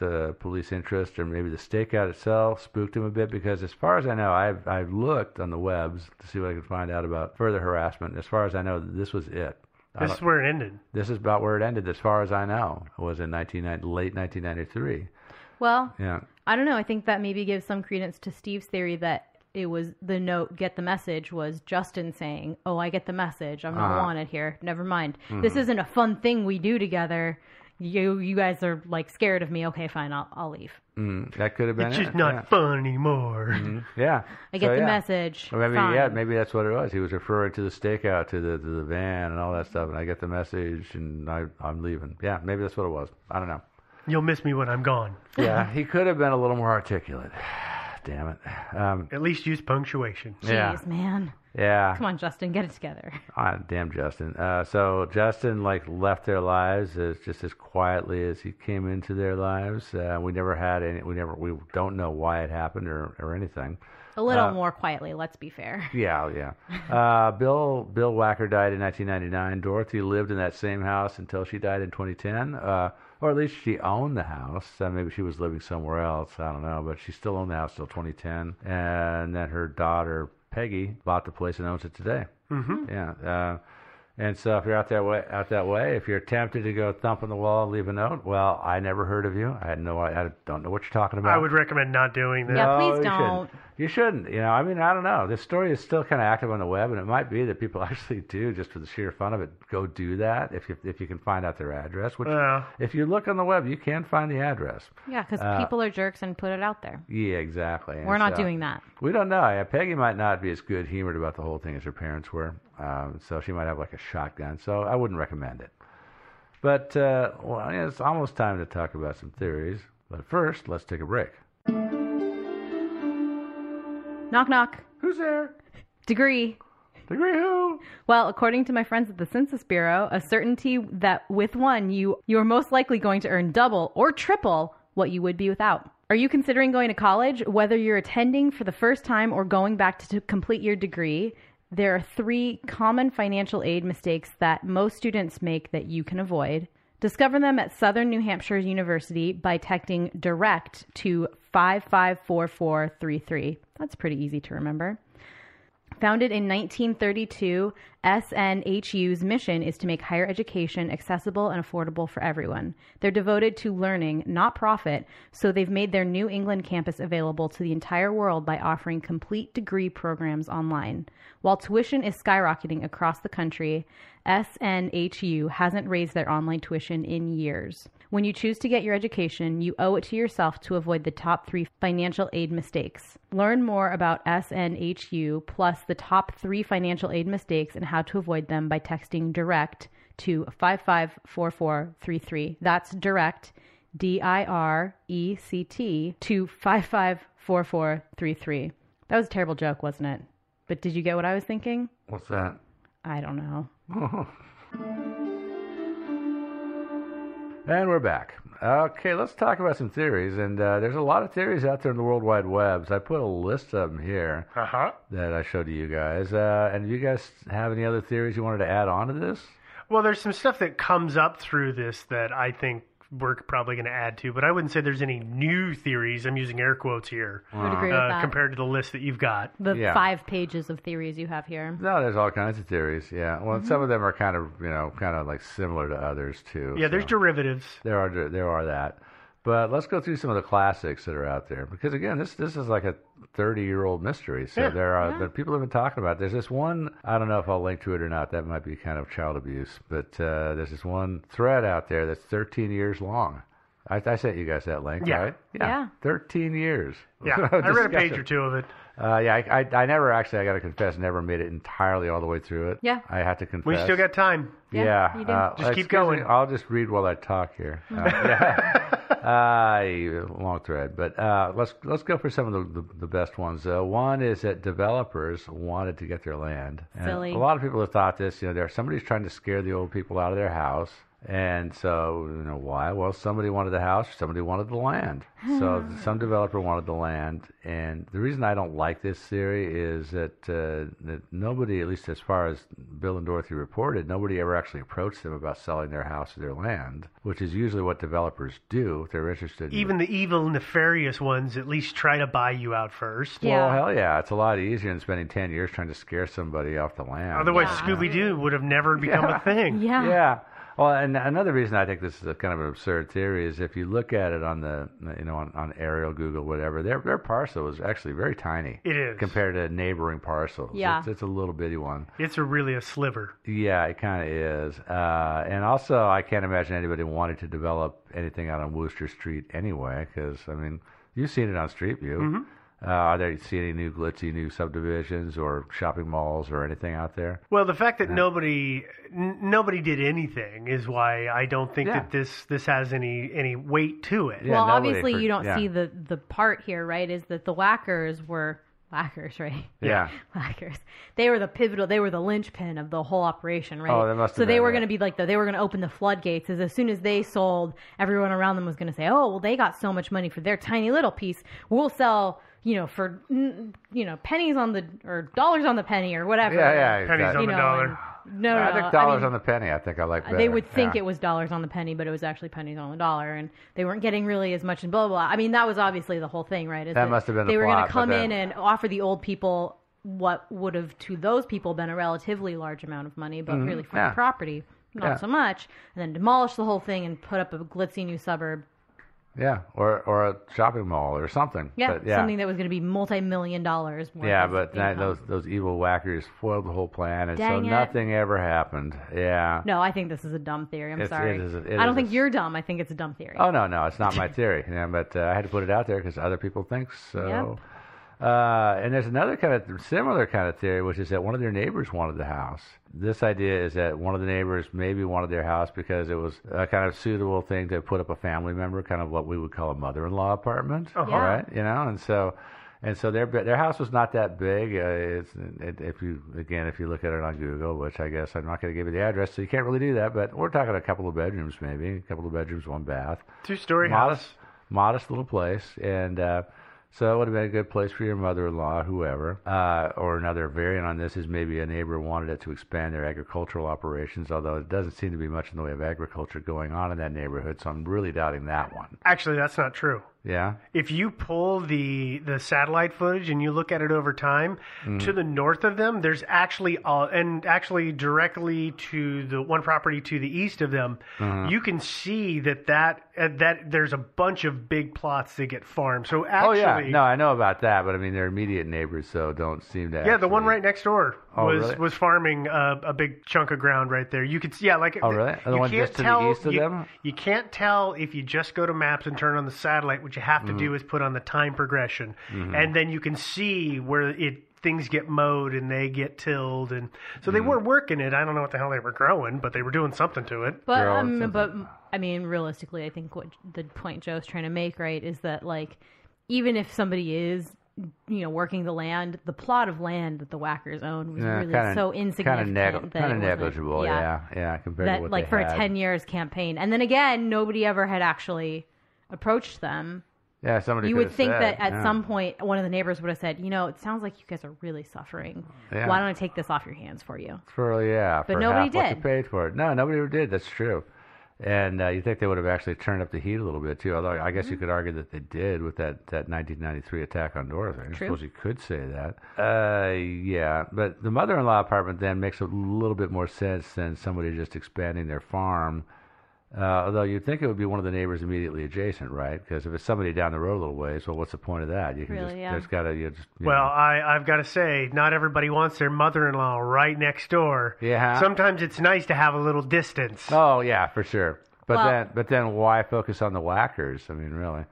uh, police interest, or maybe the stakeout itself spooked him a bit. Because as far as I know, I've I've looked on the webs to see what I could find out about further harassment. As far as I know, this was it. This is where it ended. this is about where it ended, as far as I know. It was in 1990, late 1993. Well, Yeah. I don't know. I think that maybe gives some credence to Steve's theory that it was the note "get the message" was Justin saying, "Oh, I get the message. I'm not Uh-huh. wanted here. Never mind. This isn't a fun thing we do together. You you guys are like scared of me. Okay, fine. I'll I'll leave. Mm, that could have been It's it. just not yeah. fun anymore. Mhm. Yeah. I get So, the yeah. message. Or maybe Fine. yeah, maybe that's what it was. He was referring to the stakeout, to the to the van and all that stuff, and I get the message, and I I'm leaving. Yeah, maybe that's what it was. I don't know. You'll miss me when I'm gone. Yeah, he could have been a little more articulate. Damn it. Um, At least use punctuation. Jeez, yeah, man. Yeah. Come on, Justin, get it together. Ah, damn Justin. Uh, so Justin like left their lives as just as quietly as he came into their lives. Uh, we never had any. We never. We don't know why it happened or or anything. A little Uh, more quietly. Let's be fair. Yeah, yeah. Uh, Bill Bill Wacker died in 1999. Dorothy lived in that same house until she died in 2010, uh, or at least she owned the house. Uh, maybe she was living somewhere else. I don't know, but she still owned the house till 2010. And then her daughter Peggy bought the place and owns it today. Mm-hmm. Yeah. Uh, and so if you're out that way, out that way, if you're tempted to go thump on the wall and leave a note, well, I never heard of you. I had no, I don't know what you're talking about. I would recommend not doing that. Yeah, please you don't. Shouldn't. You shouldn't. You know, I mean, I don't know. This story is still kind of active on the web, and it might be that people actually do, just for the sheer fun of it, go do that if you if you can find out their address. Which, Yeah. if you look on the web, you can find the address. Yeah, because Uh, people are jerks and put it out there. Yeah, exactly. We're And not so- doing that. We don't know. Yeah, Peggy might not be as good humored about the whole thing as her parents were, um, so she might have like a shotgun. So I wouldn't recommend it. But uh, well, it's almost time to talk about some theories. But first, let's take a break. Knock knock. Who's there? Degree. Degree who? Well, according to my friends at the Census Bureau, a certainty that with one you you are most likely going to earn double or triple what you would be without. Are you considering going to college? Whether you're attending for the first time or going back to, to complete your degree, there are three common financial aid mistakes that most students make that you can avoid. Discover them at Southern New Hampshire University by texting direct to 554433. That's pretty easy to remember. Founded in 1932, SNHU's mission is to make higher education accessible and affordable for everyone. They're devoted to learning, not profit, so they've made their New England campus available to the entire world by offering complete degree programs online. While tuition is skyrocketing across the country, SNHU hasn't raised their online tuition in years. When you choose to get your education, you owe it to yourself to avoid the top three financial aid mistakes. Learn more about SNHU plus the top three financial aid mistakes and how to avoid them by texting direct to 554433. That's direct, D I R E C T, to 554433. That was a terrible joke, wasn't it? But did you get what I was thinking? What's that? I don't know. And we're back. Okay, let's talk about some theories. And uh, there's a lot of theories out there in the World Wide Webs. I put a list of them here Uh huh. that I showed to you guys. Uh, and do you guys have any other theories you wanted to add on to this? Well, there's some stuff that comes up through this that I think we're probably going to add to, but I wouldn't say there's any new theories. I'm using air quotes here I would agree with uh, that. compared to the list that you've got. the Yeah. five pages of theories you have here. No, there's all kinds of theories. Yeah. Well, Mm-hmm. some of them are kind of, you know, kind of like similar to others too. Yeah, there's so. derivatives. There are there are that, but let's go through some of the classics that are out there because again, this this is like a 30 year old mystery. So Yeah. there are but people have been talking about. it. There's this one. I don't know if I'll link to it or not. That might be kind of child abuse, but uh, there's this one thread out there that's 13 years long. I, I sent you guys that link, Yeah. right? Yeah. yeah. 13 years. Yeah, I read a page or two of it. Uh, yeah, I, I, I never actually, I got to confess, never made it entirely all the way through it. Yeah. I have to confess. We still got time. Yeah, Yeah, you do. uh, Just keep excuse me, going. I'll just read while I talk here. Uh, yeah. uh, long thread, but uh, let's let's go for some of the, the, the best ones. Uh, one is that developers wanted to get their land. And Silly. A lot of people have thought this. You know, there somebody's trying to scare the old people out of their house. And so, you know, why? Well, somebody wanted the house, somebody wanted the land. so, some developer wanted the land. And the reason I don't like this theory is that, uh, that nobody, at least as far as Bill and Dorothy reported, nobody ever actually approached them about selling their house or their land, which is usually what developers do if they're interested. in Even the evil, nefarious ones at least try to buy you out first. Well, Yeah. hell yeah, it's a lot easier than spending ten years trying to scare somebody off the land. Otherwise, Yeah. Scooby Doo would have never become a thing. Yeah. Yeah. Well, and another reason I think this is a kind of an absurd theory is if you look at it on the, you know, on, on aerial Google, whatever, their their parcel is actually very tiny. It is. compared to neighboring parcels. Yeah. it's, it's a little bitty one. It's a really a sliver. Yeah, it kind of is. Uh, and also, I can't imagine anybody wanting to develop anything out on Wooster Street anyway, because I mean, you've seen it on Street View. Mm-hmm. Uh, are there see any new glitzy new subdivisions or shopping malls or anything out there? Well, the fact that nobody n- nobody did anything is why I don't think Yeah. that this this has any any weight to it. Yeah, well, obviously for- you don't yeah. see the the part here, right? Is that the Wackers were whackers, right? Yeah. Whackers. They were the pivotal. They were the linchpin of the whole operation, right? Oh, they must have so they were yeah. going to be like the they were going to open the floodgates. As as soon as they sold, everyone around them was going to say, "Oh, well, they got so much money for their tiny little piece. We'll sell." You know, for you know, pennies on the or dollars on the penny or whatever. Yeah, yeah, Pennies on You the know, dollar. and- no, no, I no. think dollars mean, on the penny. I think I like better. they would think yeah. it was dollars on the penny, but it was actually pennies on the dollar, and they weren't getting really as much. And blah blah. blah. I mean, that was obviously the whole thing, right? Is That must have been the they were going to come in and offer the old people what would have to those people been a relatively large amount of money, but really for Mm-hmm. Yeah. the property, not Yeah. so much. And then demolish the whole thing and put up a glitzy new suburb. Yeah, or or a shopping mall or something. Yeah, But, yeah. something that was going to be multi-million dollars. worth Yeah, but that, those those evil Wackers foiled the whole plan, and Dang so it. nothing ever happened. Yeah. No, I think this is a dumb theory. I'm It's- sorry. it is it I don't think a- you're dumb. I think it's a dumb theory. Oh no, no, it's not my theory. Yeah, but uh, I had to put it out there because other people think so. Yep. Uh, and there's another kind of similar kind of theory, which is that one of their neighbors wanted the house. This idea is that one of the neighbors maybe wanted their house because it was a kind of suitable thing to put up a family member, kind of what we would call a mother-in-law apartment, Uh-huh. Yeah. right? You know, and so. And so their their house was not that big. Uh, it's, it, if you again, if you look at it on Google, which I guess I'm not going to give you the address, so you can't really do that. But we're talking a couple of bedrooms, maybe a couple of bedrooms, one bath Two story modest, house. modest little place, and uh, so that would have been a good place for your mother-in-law, whoever. Uh, or another variant on this is maybe a neighbor wanted it to expand their agricultural operations, although it doesn't seem to be much in the way of agriculture going on in that neighborhood. So I'm really doubting that one. Actually, that's not true. Yeah. If you pull the the satellite footage and you look at it over time, Mm. to the north of them, there's actually uh, and actually directly to the one property to the east of them, Uh-huh. you can see that that uh, that there's a bunch of big plots that get farmed. So actually, oh yeah. No, I know about that, but I mean they're immediate neighbors, so don't seem to. Yeah, the one right next door Oh, was really? was farming a, a big chunk of ground right there. You could see, yeah, like Oh, really? The you one can't just to the tell, east of you, them? You can't tell if you just go to maps and turn on the satellite. What you have to Mm-hmm. do is put on the time progression, and then you can see where it things get mowed and they get tilled, and so Mm-hmm. they were working it. I don't know what the hell they were growing, but they were doing something to it. But They're um, but I mean, realistically, I think what the point Joe's trying to make, right, is that like even if somebody is you know working the land, the plot of land that the Wackers own was Yeah, really kinda, so Kind insignificant of, neg- kind of negligible. Yeah, yeah, compared to that what like for had. a ten years campaign, and then again, nobody ever had actually approached them. Yeah, somebody. you would think said, that at yeah. some point one of the neighbors would have said, you know, it sounds like you guys are really suffering. Yeah. Why don't I take this off your hands for you? For yeah, But for nobody half what you did. paid for it. No, nobody ever did. That's true. And uh, you think they would have actually turned up the heat a little bit too? Although I guess Mm-hmm. you could argue that they did with that, that 1993 attack on Dorothy. I suppose you could say that. Uh, yeah, but the mother-in-law apartment then makes a little bit more sense than somebody just expanding their farm. Uh, although you'd think it would be one of the neighbors immediately adjacent, right? Because if it's somebody down the road a little ways, well, what's the point of that? You can Really, just yeah. there's got to you just you Well, know. I, I've got to say, not everybody wants their mother-in-law right next door. Yeah. Sometimes it's nice to have a little distance. Oh yeah, for sure. But Well- then, but then, why focus on the Wackers? I mean, really?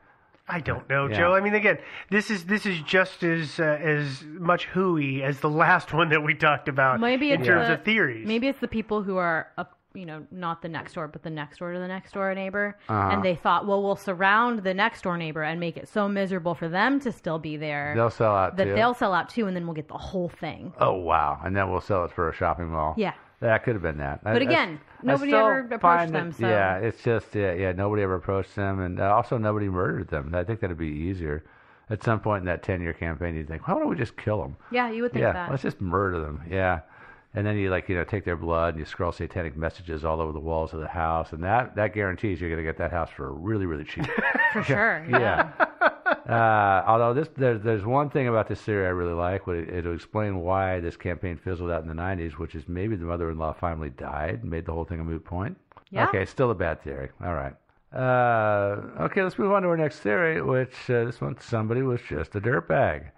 I don't know, Yeah. Joe. I mean, again, this is this is just as uh, as much hooey as the last one that we talked about Maybe in terms the, of theories. Maybe it's the people who are up, you know, not the next door, but the next door to the next door neighbor, Uh-huh. and they thought, well, we'll surround the next door neighbor and make it so miserable for them to still be there They'll sell out that too. they'll sell out too, and then we'll get the whole thing. Oh wow! And then we'll sell it for a shopping mall. Yeah. that could have been that. But I- again, I nobody still ever approached them, that- so- yeah, it's just yeah, yeah. Nobody ever approached them, and uh, also nobody murdered them. I think that'd be easier. At some point in that ten-year campaign, you'd think, why don't we just kill them? Yeah, you would think yeah, that. let's just murder them. Yeah. And then you like you know take their blood and you scroll satanic messages all over the walls of the house, and that that guarantees you're going to get that house for really really cheap. for sure. yeah. uh, although this there's there's one thing about this theory I really like. It, it'll explain why this campaign fizzled out in the '90s, which is maybe the mother-in-law finally died, and made the whole thing a moot point. Yeah. Okay, still a bad theory. All right. Uh, okay, let's move on to our next theory, which uh, this one somebody was just a dirtbag.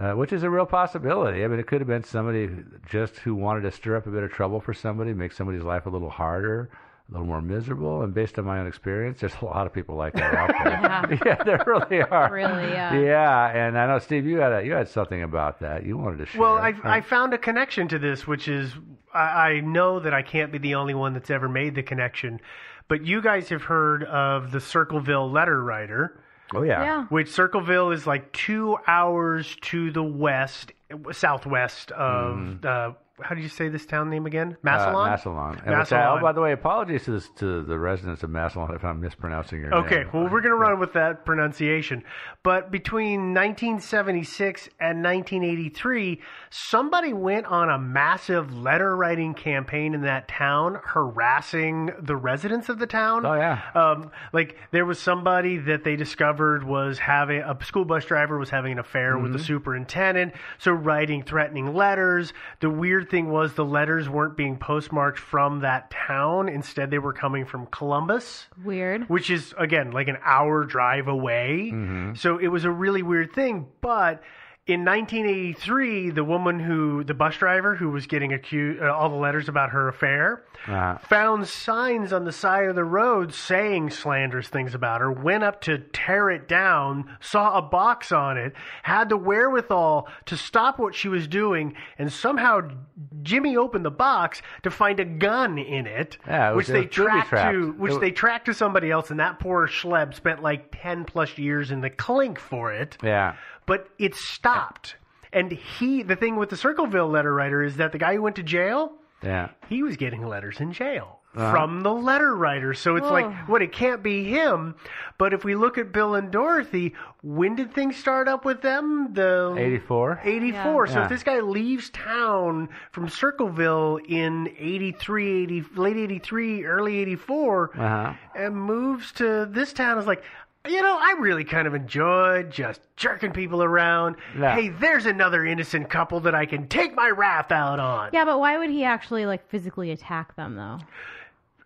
Uh, which is a real possibility. I mean, it could have been somebody just who wanted to stir up a bit of trouble for somebody, make somebody's life a little harder, a little more miserable. And based on my own experience, there's a lot of people like that out there. yeah, there really are. Really, yeah. Yeah, and I know Steve, you had a, you had something about that. You wanted to share. well, I, I found a connection to this, which is I, I know that I can't be the only one that's ever made the connection, but you guys have heard of the Circleville letter writer. Oh yeah. Yeah. which Circleville is like two hours to the west, southwest of. Uh, how do you say this town name again? Massillon. Uh, Massillon. And which I- Massillon. oh, by the way, apologies to, this, to the residents of Massillon if I'm mispronouncing your Okay, name. Okay, well, we're going to run with that pronunciation. But between 1976 and 1983, somebody went on a massive letter writing campaign in that town, harassing the residents of the town. Oh, yeah. Um, like, there was somebody that they discovered was having a school bus driver was having an affair with the Mm-hmm. superintendent, so writing threatening letters. The weird thing was the letters weren't being postmarked from that town, instead, they were coming from Columbus Weird. which is again like an hour drive away. So it was a really weird thing. But in 1983, the woman who, the bus driver who was getting accused, uh, all the letters about her affair, Uh-huh. found signs on the side of the road saying slanderous things about her, went up to tear it down, saw a box on it, had the wherewithal to stop what she was doing, and somehow Jimmy opened the box to find a gun in it, Yeah, it which was- they tracked to, which It they tracked to somebody else, and that poor schleb spent like 10 plus years in the clink for it Yeah. But it stopped. And he, the thing with the Circleville letter writer is that the guy who went to jail, Yeah. he was getting letters in jail Uh-huh. from the letter writer. So it's like, what? It can't be him. But if we look at Bill and Dorothy, when did things start up with them? The 84. 84. So Yeah. if this guy leaves town from Circleville in 83, 80, late 83, early 84, Uh-huh. and moves to this town, is like, You know, I really kind of enjoyed just jerking people around. Yeah. Hey, there's another innocent couple that I can take my wrath out on. Yeah, but why would he actually like physically attack them though?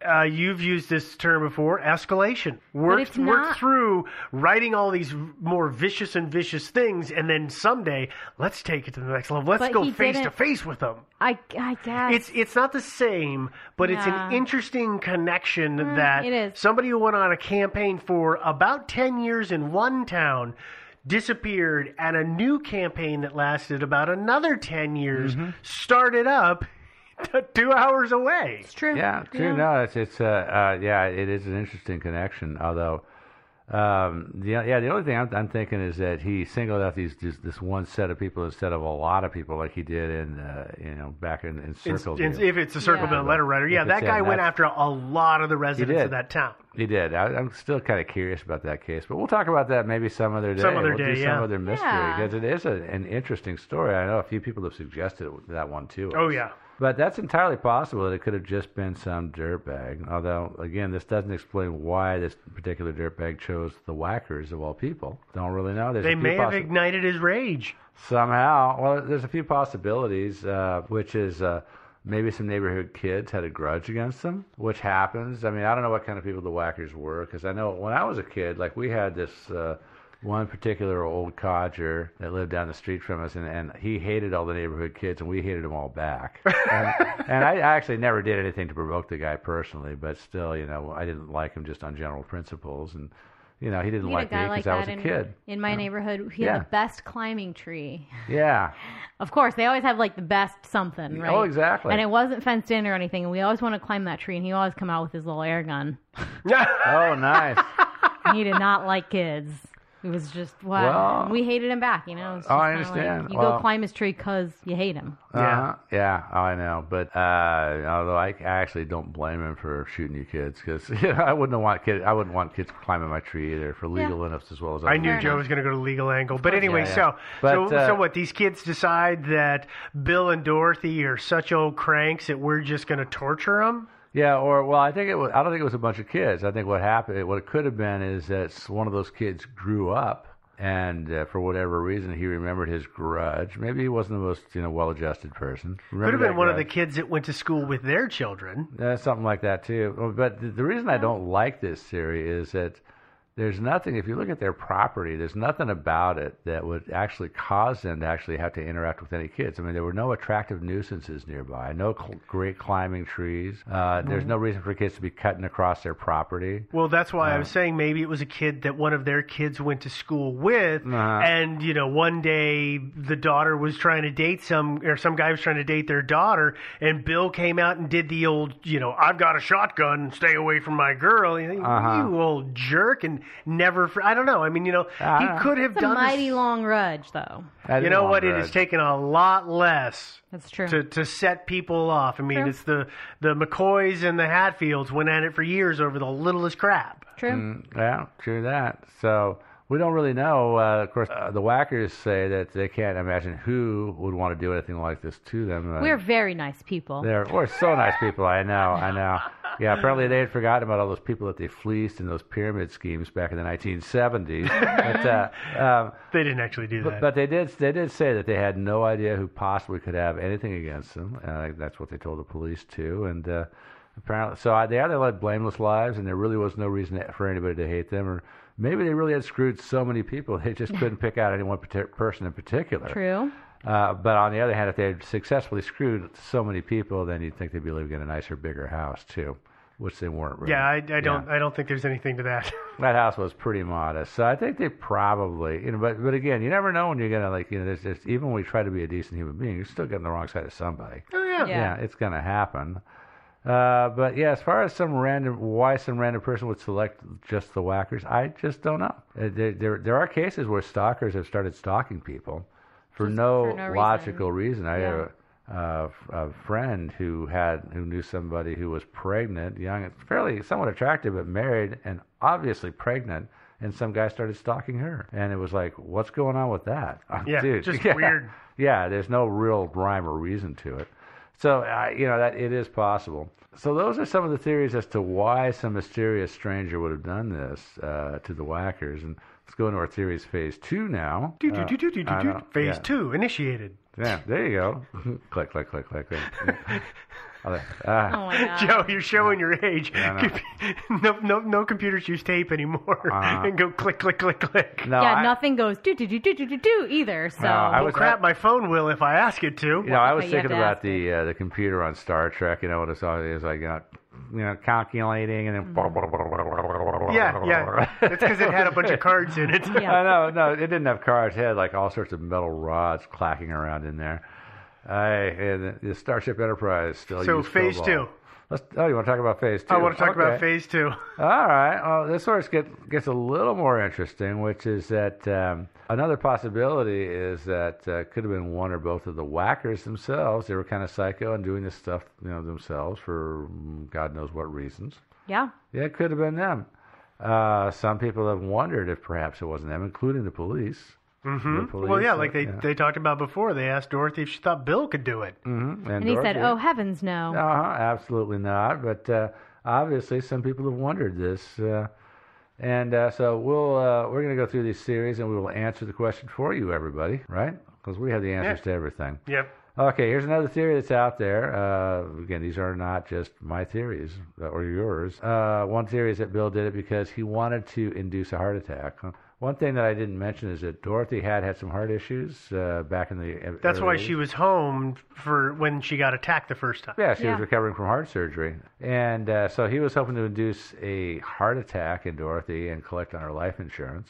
Uh, you've used this term before, escalation. Work, it's work through writing all these more vicious and vicious things, and then someday, let's take it to the next level. Let's But go face to didn't- face with them. I I guess It's it's not the same, but it's an interesting connection that somebody who went on a campaign for about ten years in one town disappeared, and a new campaign that lasted about another ten years Mm-hmm. started up two hours away. it's true. Yeah, true. No, it's it's uh, uh yeah, it is an interesting connection. Although, um, the yeah, the only thing I'm, I'm thinking is that he singled out these this, this one set of people instead of a lot of people like he did in uh, you know back in, in It's- Circle. it's- if it's a circle Yeah. bill letter writer, yeah, If that guy went after a lot of the residents of that town. He did. I, I'm still kind of curious about that case, but we'll talk about that maybe some other day. Some other we'll day, do yeah. some other mystery Yeah. because it is a, an interesting story. I know a few people have suggested that one too. Oh yeah. But that's entirely possible that it could have just been some dirtbag. Although, again, this doesn't explain why this particular dirtbag chose the Wackers of all people. Don't really know. There's They may have ignited his rage. somehow. Well, there's a few possibilities, uh, which is uh, maybe some neighborhood kids had a grudge against them, which happens. I mean, I don't know what kind of people the Wackers were, because I know when I was a kid, like we had this. Uh, one particular old codger that lived down the street from us, and, and he hated all the neighborhood kids, and we hated them all back. and, and I actually never did anything to provoke the guy personally, but still, you know, I didn't like him just on general principles, and you know, he didn't had like me like because I that was a in, kid. in my neighborhood. He Yeah. had the best climbing tree. Yeah, Of course, they always have like the best something, oh, right? Oh, exactly. And it wasn't fenced in or anything. And we always want to climb that tree, and he always come out with his little air gun. oh, nice. he did not like kids. It was just wow. Well- we hated him back, you know. Oh, I understand. Like, you Well- go climb his tree because you hate him. Uh-huh. Yeah, oh, I know. But uh, although I, I actually don't blame him for shooting you kids, because you know, I wouldn't want kids. I wouldn't want kids climbing my tree either for legal limits as well as I other knew Joe was going to go to legal angle, but anyway, Yeah, yeah. so But, so uh, so what? These kids decide that Bill and Dorothy are such old cranks that we're just going to torture them. Yeah, or well, I think it was. I don't think it was a bunch of kids. I think what happened, what it could have been, is that one of those kids grew up, and uh, for whatever reason, he remembered his grudge. Maybe he wasn't the most you know well-adjusted person. Could have been one of the kids that went to school with their children. Uh, something like that too. But the, the reason I don't like this theory is that there's nothing. If you look at their property, there's nothing about it that would actually cause them to actually have to interact with any kids. I mean, there were no attractive nuisances nearby, no cl- great climbing trees. Uh, there's no reason for kids to be cutting across their property. Well, that's why Uh. I was saying maybe it was a kid that one of their kids went to school with, Uh-huh. and you know, one day the daughter was trying to date some, or some guy was trying to date their daughter, and Bill came out and did the old, you know, I've got a shotgun, stay away from my girl. You, think, Uh-huh. you old jerk, and never, fr- I don't know. I mean, you know, I he don't know. could have It's a mighty this. long grudge, though. That You know long what? It has taken a lot less That's true. to, to set people off. I mean, True. it's the the McCoys and the Hatfields went at it for years over the littlest crap. True. Mm, yeah, true that. So we don't really know. Uh, of course, uh, the Wackers say that they can't imagine who would want to do anything like this to them. Uh, We're very nice people. They're we're so nice people. I know. I know. Yeah. Apparently they had forgotten about all those people that they fleeced in those pyramid schemes back in the 1970s. but, uh, um, They didn't actually do but, that. but they did. They did say that they had no idea who possibly could have anything against them. Uh, that's what they told the police too. And uh, apparently, so I, they either led blameless lives, and there really was no reason for anybody to hate them, or maybe they really had screwed so many people they just couldn't pick out any one person in particular. True. Uh, but on the other hand, if they had successfully screwed so many people, then you'd think they'd be living in a nicer, bigger house too, which they weren't really. yeah, I, I don't. I don't think there's anything to that. That house was pretty modest, so I think they probably, you know. But but again, you never know when you're gonna like, you know, there's, there's even when we try to be a decent human being, you're still getting the wrong side of somebody. oh yeah. Yeah. it's gonna happen. Uh, but yeah, as far as some random, why some random person would select just the Wackers, I just don't know. Uh, There, there, there are cases where stalkers have started stalking people for no, for no logical reason. I had Yeah. a, uh, a friend who had who knew somebody who was pregnant, young, fairly somewhat attractive, but married and obviously pregnant. And some guy started stalking her, and it was like, "What's going on with that?" Yeah, Dude, just yeah. weird. Yeah, there's no real rhyme or reason to it. So uh, you know that it is possible. So those are some of the theories as to why some mysterious stranger would have done this uh, to the Wackers. And let's go into our theories phase two now. Do, do, Uh, do, do, do, do, I do. know, Phase yeah. two initiated. Yeah, there you go. click, click, click, click, click. Ah. Oh my god. Joe, you're showing your age. I no, no, no computers use tape anymore Uh-huh. and go click, click, click, click. no, yeah, I, nothing goes do do do do do do do either. So No, I Oh was- crap! My phone will if I ask it to. You know, I was Okay, you have thinking about the uh, the computer on Star Trek. You know what it's always like, you know, you know, calculating and then. Yeah, yeah. It's because it had a bunch of cards in it. Yeah. I know, no, it didn't have cards. It had like all sorts of metal rods clacking around in there. I and the Starship Enterprise still. So used phase COBOL. two. Let's, oh, you want to talk about phase two? I want to talk about phase two. All right. Well, this sort of get, gets a little more interesting, which is that um, another possibility is that uh, could have been one or both of the Wackers themselves. They were kind of psycho and doing this stuff, you know, themselves for mm, God knows what reasons. yeah, Yeah, it could have been them. Uh, some people have wondered if perhaps it wasn't them, including the police. Mm-hmm. Well, yeah, like they, they talked about before. They asked Dorothy if she thought Bill could do it. hmm and he said, "Oh heavens, no." Uh-huh, absolutely not. But uh, obviously, some people have wondered this, uh, and uh, so we'll uh, we're going to go through these series, and we will answer the question for you, everybody, right? Because we have the answers to everything. Yep. Okay, here's another theory that's out there. Uh, again, these are not just my theories uh, or yours. Uh, one theory is that Bill did it because he wanted to induce a heart attack. Huh. One thing that I didn't mention is that Dorothy had had some heart issues uh, back in the. That's why early she was home for when she got attacked the first time. Yeah, she Yeah. was recovering from heart surgery. And uh, so he was hoping to induce a heart attack in Dorothy and collect on her life insurance,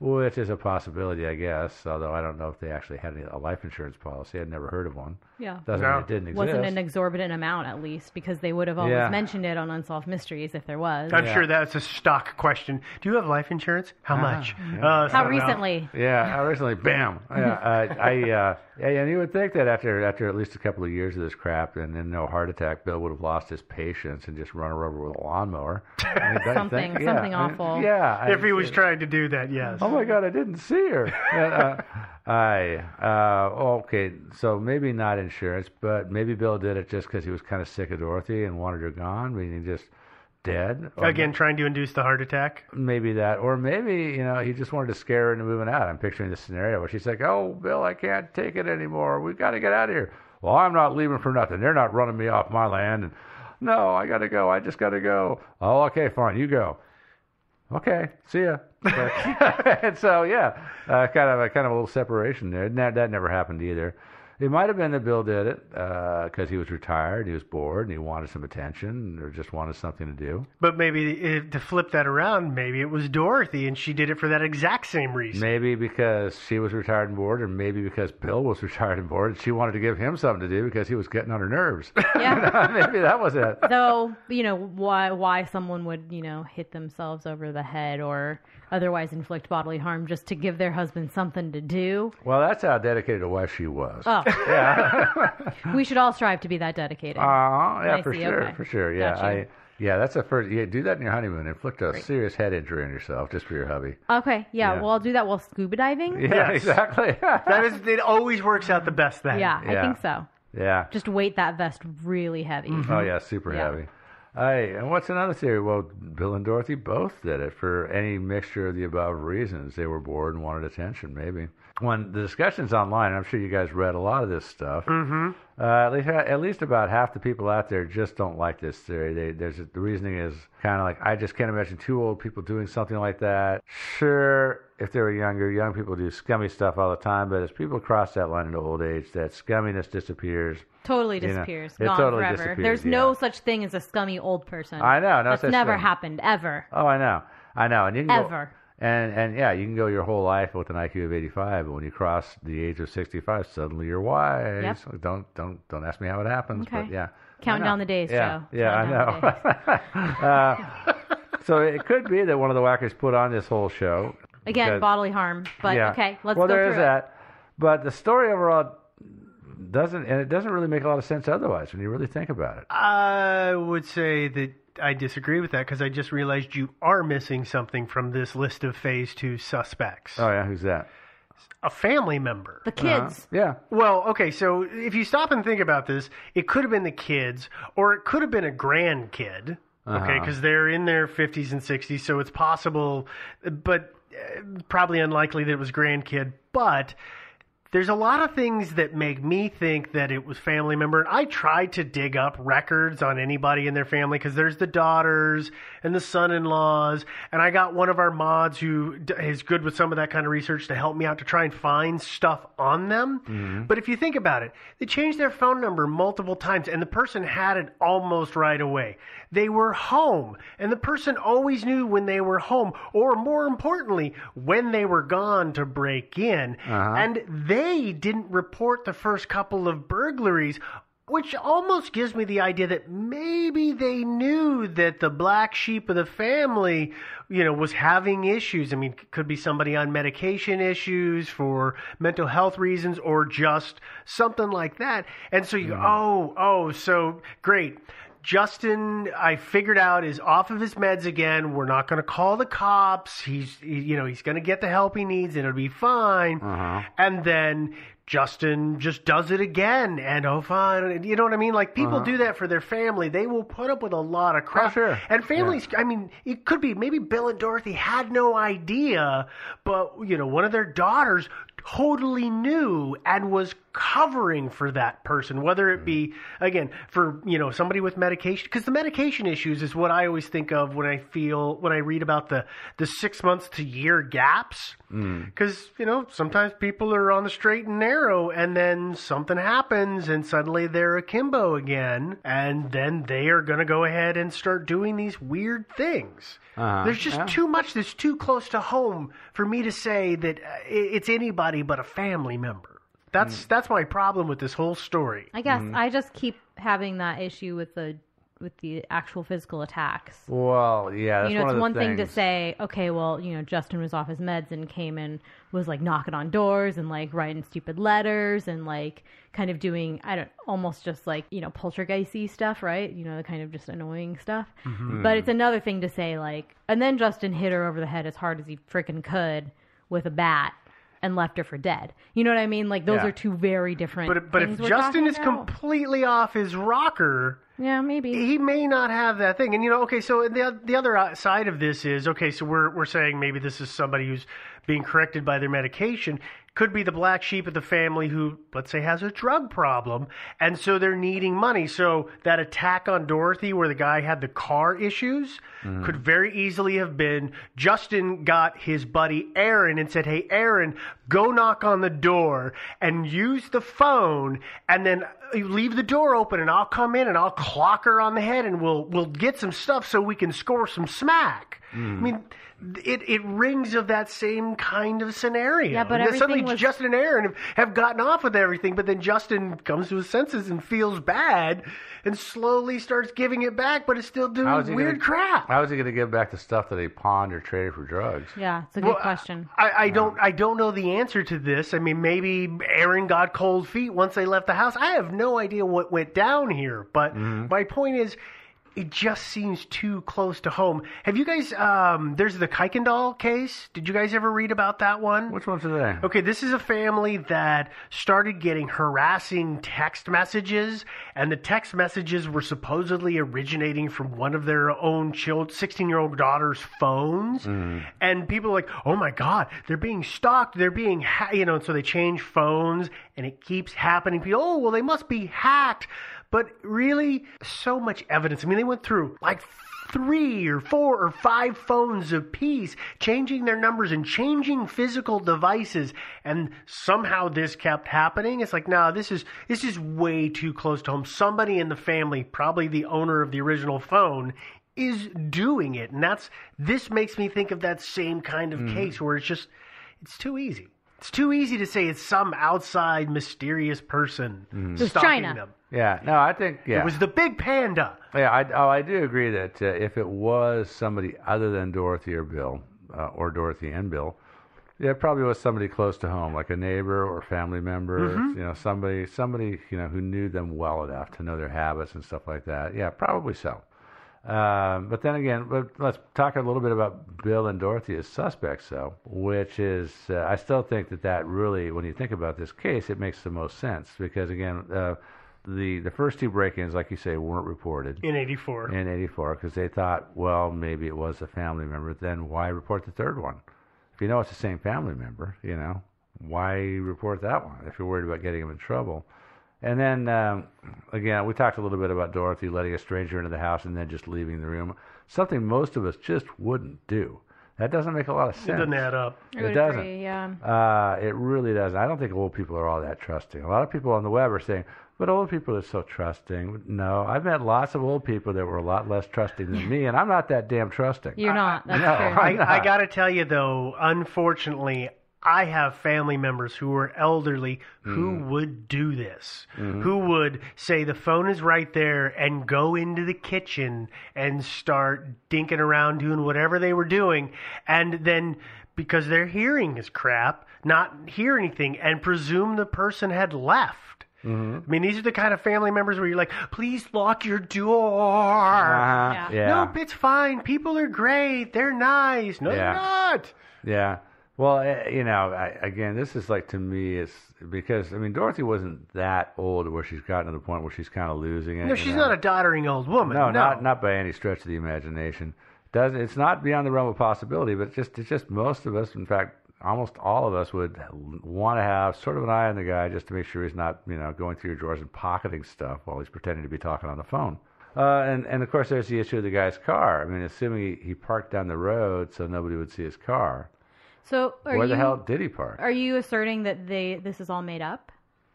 which is a possibility, I guess, although I don't know if they actually had any, a life insurance policy. I'd never heard of one. Yeah. Doesn't No. mean it didn't exist. Wasn't an exorbitant amount, at least, because they would have always Yeah. mentioned it on Unsolved Mysteries if there was. I'm Yeah. sure that's a stock question. Do you have life insurance? How much? Uh, How so no. recently? Yeah, I recently, bam. Yeah, uh, I, uh, yeah, and you would think that after after at least a couple of years of this crap and then no heart attack, Bill would have lost his patience and just run her over with a lawnmower. I mean, don't you Something- think? something I- awful. Yeah. I- If he was trying to do that, yes. Oh my God, I didn't see her. uh, I uh, okay, so maybe not insurance, but maybe Bill did it just because he was kind of sick of Dorothy and wanted her gone, meaning just dead. Or Again, trying to induce the heart attack. maybe that, or maybe you know he just wanted to scare her into moving out. I'm picturing this scenario where she's like, "Oh, Bill, I can't take it anymore. We've got to get out of here." Well, I'm not leaving for nothing. They're not running me off my land. And no, I got to go. I just got to go. Oh, okay, fine. You go. Okay, see ya. and so yeah, uh, kind of a kind of a little separation there. That, that never happened either. It might have been that Bill did it uh, because he was retired, he was bored, and he wanted some attention, or just wanted something to do. But maybe if, to flip that around, maybe it was Dorothy and she did it for that exact same reason. Maybe because she was retired and bored, or maybe because Bill was retired and bored, and she wanted to give him something to do because he was getting on her nerves. Yeah. maybe that was it. Though, you know, why why someone would, you know, hit themselves over the head or otherwise inflict bodily harm just to give their husband something to do. Well, that's how dedicated a wife she was. Oh. Yeah. we should all strive to be that dedicated. Uh, yeah, I for see, sure, okay. for sure. Yeah, Got you. I. Yeah, that's the first. Yeah, do that in your honeymoon. Inflict a serious head injury on yourself just for your hubby. okay, yeah, Yeah. well, I'll do that while scuba diving. Yeah, Yes. exactly. That is, it always works out the best then. Yeah, I think so. yeah. Just weight that vest really heavy. Oh yeah, super Yeah. heavy. Hey, and what's another theory? Well, Bill and Dorothy both did it for any mixture of the above reasons. They were bored and wanted attention, maybe. When the discussion's online, I'm sure you guys read a lot of this stuff. Mm-hmm. Uh, at least, at least about half the people out there just don't like this theory. They, there's a, the reasoning is kind of like I just can't imagine two old people doing something like that. Sure, if they were younger, young people do scummy stuff all the time, but as people cross that line into old age, that scumminess disappears. Totally You know, disappears. it Gone totally forever. disapperes, There's yeah. no such thing as a scummy old person. I know, no That's never thing. happened, ever. Oh, I know, I know, and you can Ever. Go, and and yeah, you can go your whole life with an IQ of 85, but when you cross the age of 65, suddenly you're wise. Yep. Don't don't don't ask me how it happens, Okay. but yeah. Counting know. down the days, yeah, Joe. Yeah, I know. uh, so it could be that one of the Wackers put on this whole show. Again, because- bodily harm. But yeah. okay, let's well, go there through is it. that, but the story overall doesn't, and it doesn't really make a lot of sense otherwise when you really think about it. I would say that I disagree with that because I just realized you are missing something from this list of phase two suspects. Oh yeah, who's that? a family member. The kids. Yeah. Well, okay, so if you stop and think about this, it could have been the kids, or it could have been a grandkid. Okay, Uh-huh. because they're in their 50s and 60s, so it's possible, but probably unlikely that it was grandkid. But there's a lot of things that make me think that it was family member. And I tried to dig up records on anybody in their family because there's the daughters and the son-in-laws, and I got one of our mods who is good with some of that kind of research to help me out to try and find stuff on them. Mm-hmm. But if you think about it, they changed their phone number multiple times, and the person had it almost right away. They were home, and the person always knew when they were home, or more importantly, when they were gone to break in. Uh-huh. And they didn't report the first couple of burglaries. Which almost gives me the idea that maybe they knew that the black sheep of the family, you know, was having issues. I mean, could be somebody on medication issues for mental health reasons or just something like that. And so you hmm. go, oh, oh, so great. Justin, I figured out is off of his meds again. We're not going to call the cops. He's, he, you know, he's going to get the help he needs and it'll be fine. Uh-huh. And then Justin just does it again, and oh, fine. You know what I mean? Like people uh-huh. do that for their family. They will put up with a lot of crap. Oh, sure. And families, I mean, it could be maybe Bill and Dorothy had no idea, but you know, one of their daughters totally knew and was covering for that person whether it be again for you know somebody with medication because the medication issues is what i always think of when i feel when i read about the the six months to year gaps. Because you know sometimes people are on the straight and narrow and then something happens and suddenly they're akimbo again and then they are going to go ahead and start doing these weird things. Uh-huh. there's just Yeah. too much that's too close to home for me to say that uh, it's anybody but a family member that's mm. that's my problem with this whole story I guess mm-hmm. I just keep having that issue with the with the actual physical attacks. Well, yeah, that's you know, one it's of the one thing to say, okay, well, you know, Justin was off his meds and came and was like knocking on doors and like writing stupid letters and like kind of doing, I don't, almost just like you know, poltergeisty stuff, right? You know, the kind of just annoying stuff. Mm-hmm. But mm. it's another thing to say like, and then Justin hit her over the head as hard as he freaking could with a bat and left her for dead. You know what I mean? Like those Yeah. are two very different. but but if things we're justin talking is about. completely off his rocker yeah, maybe. he may not have that thing. And you know, okay, so the the other side of this is okay. So we're we're saying maybe this is somebody who's being corrected by their medication. Could be the black sheep of the family who, let's say, has a drug problem, and so they're needing money. So that attack on Dorothy, where the guy had the car issues, mm-hmm. could very easily have been Justin got his buddy Aaron and said, "Hey, Aaron, go knock on the door and use the phone, and then you leave the door open, and I'll come in and I'll clock her on the head, and we'll we'll get some stuff so we can score some smack." I mean, it it rings of that same kind of scenario. Yeah, but then suddenly was- Justin and Aaron have, have gotten off with everything, but then Justin comes to his senses and feels bad, and slowly starts giving it back, but is still doing How is weird gonna, crap. How is he going to give back the stuff that he pawned or traded for drugs? yeah, it's a good Well, question. I, I don't I don't know the answer to this. I mean, maybe Aaron got cold feet once they left the house. I have no idea what went down here, but mm-hmm. my point is. It just seems too close to home. Have you guys? Um, there's the Kuykendall case. Did you guys ever read about that one? Which ones they? Okay, this is a family that started getting harassing text messages, and the text messages were supposedly originating from one of their own child, 16 year old daughter's phones. And people are like, oh my God, they're being stalked, they're being, ha-, you know, and so they change phones, and it keeps happening. People, oh, well, they must be hacked. But really, so much evidence. I mean, they went through like three or four or five phones apiece, changing their numbers and changing physical devices, and somehow this kept happening. It's like, no, this is this is way too close to home. Somebody in the family, probably the owner of the original phone, is doing it, and that's this makes me think of that same kind of hmm. case where it's just it's too easy. It's too easy to say it's some outside mysterious person hmm. It's stalking China. them. Yeah, no, I think yeah. It was the big panda. Yeah, I, oh, I do agree that uh, if it was somebody other than Dorothy or Bill, uh, or Dorothy and Bill, yeah, it probably was somebody close to home, like a neighbor or family member. You know, somebody, somebody, you know, who knew them well enough to know their habits and stuff like that. Yeah, probably so. Um, but then again, but let's talk a little bit about Bill and Dorothy as suspects, though, which is, uh, I still think that that really, when you think about this case, it makes the most sense because, again, uh, the the first two break-ins, like you say, weren't reported In 84. in '84 because they thought, well, maybe it was a family member. Then why report the third one? If you know it's the same family member, you know, why report that one if you're worried about getting him in trouble? And then um, again, we talked a little bit about Dorothy letting a stranger into the house and then just leaving the room. Something most of us just wouldn't do. That doesn't make a lot of sense. It doesn't add up. I It doesn't. agree, yeah. Uh, it really doesn't. I don't think old people are all that trusting. A lot of people on the web are saying, but old people are so trusting. No, I've met lots of old people that were a lot less trusting than me, and I'm not that damn trusting. You're not. That's no, true. I'm not. I, I got to tell you, though, unfortunately, I have family members who are elderly who Mm. would do this, Mm-hmm. who would say the phone is right there and go into the kitchen and start dinking around doing whatever they were doing. And then, because their hearing is crap, not hear anything and presume the person had left. Mm-hmm. I mean, these are the kind of family members where you're like, please lock your door. Uh-huh. Yeah. Yeah. Nope, it's fine. People are great. They're nice. No, Yeah. they're not. Yeah. Well, eh, you know, I, again, this is like to me, it's because I mean, Dorothy wasn't that old where she's gotten to the point where she's kind of losing it. No, you she's know? not a doddering old woman. No, No, not not by any stretch of the imagination. Does it's not beyond the realm of possibility, but just it's just most of us, in fact, almost all of us would want to have sort of an eye on the guy just to make sure he's not you know going through your drawers and pocketing stuff while he's pretending to be talking on the phone. Uh, and and of course, there's the issue of the guy's car. I mean, assuming he, he parked down the road so nobody would see his car. So are Where you the hell did he park? are you asserting that they this is all made up?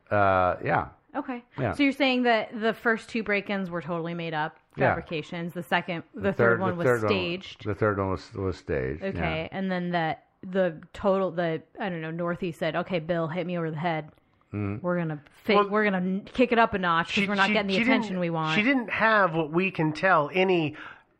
Uh, yeah. Okay. Yeah. So you're saying that the first two break-ins were totally made up fabrications. Yeah. The second, the, third, one was third staged. the third one was was staged. yeah. okay, and then that the total the I don't know Northeast said, okay, Bill, hit me over the head. Mm-hmm. We're gonna fake, Well, we're gonna kick it up a notch because we're not getting the attention we want. She didn't have what we can tell any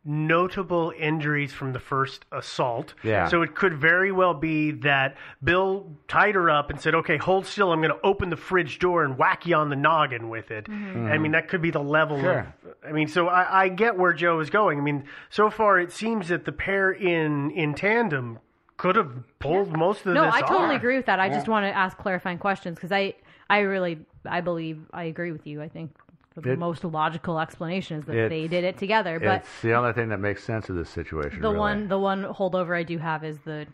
notable injuries from the first assault. Yeah. So it could very well be that Bill tied her up and said, "Okay, hold still. I'm going to open the fridge door and whack you on the noggin with it." I mean, that could be the level Sure. of. I mean, so I, I get where Joe is going. I mean, so far it seems that the pair in in tandem could have pulled most of no, this No, I totally off. agree with that. I just want to ask clarifying questions because I I really I believe I agree with you. I think the It- most logical explanation is that they did it together. But It's the only thing that makes sense of this situation. the really. one the one holdover I do have is the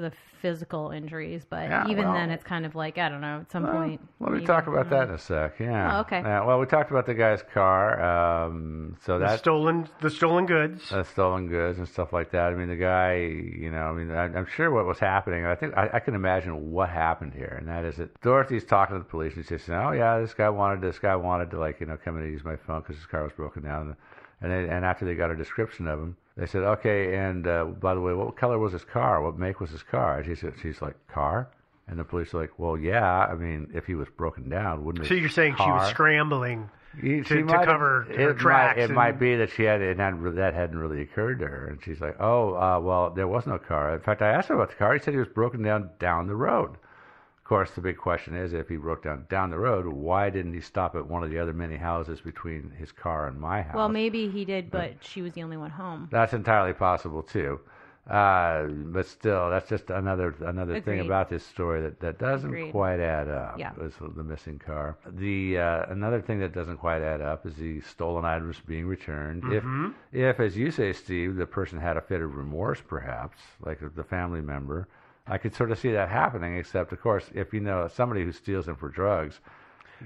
the physical injuries. But Yeah, even well- then, it's kind of like I don't know. At some point, Let me maybe- talk about that in a sec. Yeah. Oh, okay. Yeah, well, we talked about the guy's car. Um, so The that's stolen the stolen goods. uh, stolen goods and stuff like that. I mean, the guy, you know, I mean, I, I'm sure what was happening. I think I, I can imagine what happened here, and that is that Dorothy's talking to the police, and she's saying, "Oh yeah, this guy wanted this guy wanted to like you know come in and use my phone because his car was broken down." And they, and after they got a description of him, they said, "Okay, and uh, by the way, what color was his car? What make was his car?" And she said, "She's like car." And the police are like, "Well, yeah. I mean, if he was broken down, wouldn't?" It? So you're saying she was scrambling. you- to- to cover her it tracks Might, it and- might be that she had it hadn't, that hadn't really occurred to her, and she's like, "Oh, uh, well, there was no car." In fact, I asked her about the car. He said he was broken down down the road. Of course, the big question is, if he broke down down the road, why didn't he stop at one of the other many houses between his car and my house? Well, maybe he did, but she was the only one home. That's entirely possible too. Uh, but still, that's just another another thing about this story that, that doesn't Agreed. quite add up. Yeah. Is the missing car. The uh, another thing that doesn't quite add up is the stolen items being returned. Mm-hmm. If, if as you say, Steve, the person had a fit of remorse, perhaps, like the family member, I could sort of see that happening. Except, of course, if you know somebody who steals them for drugs.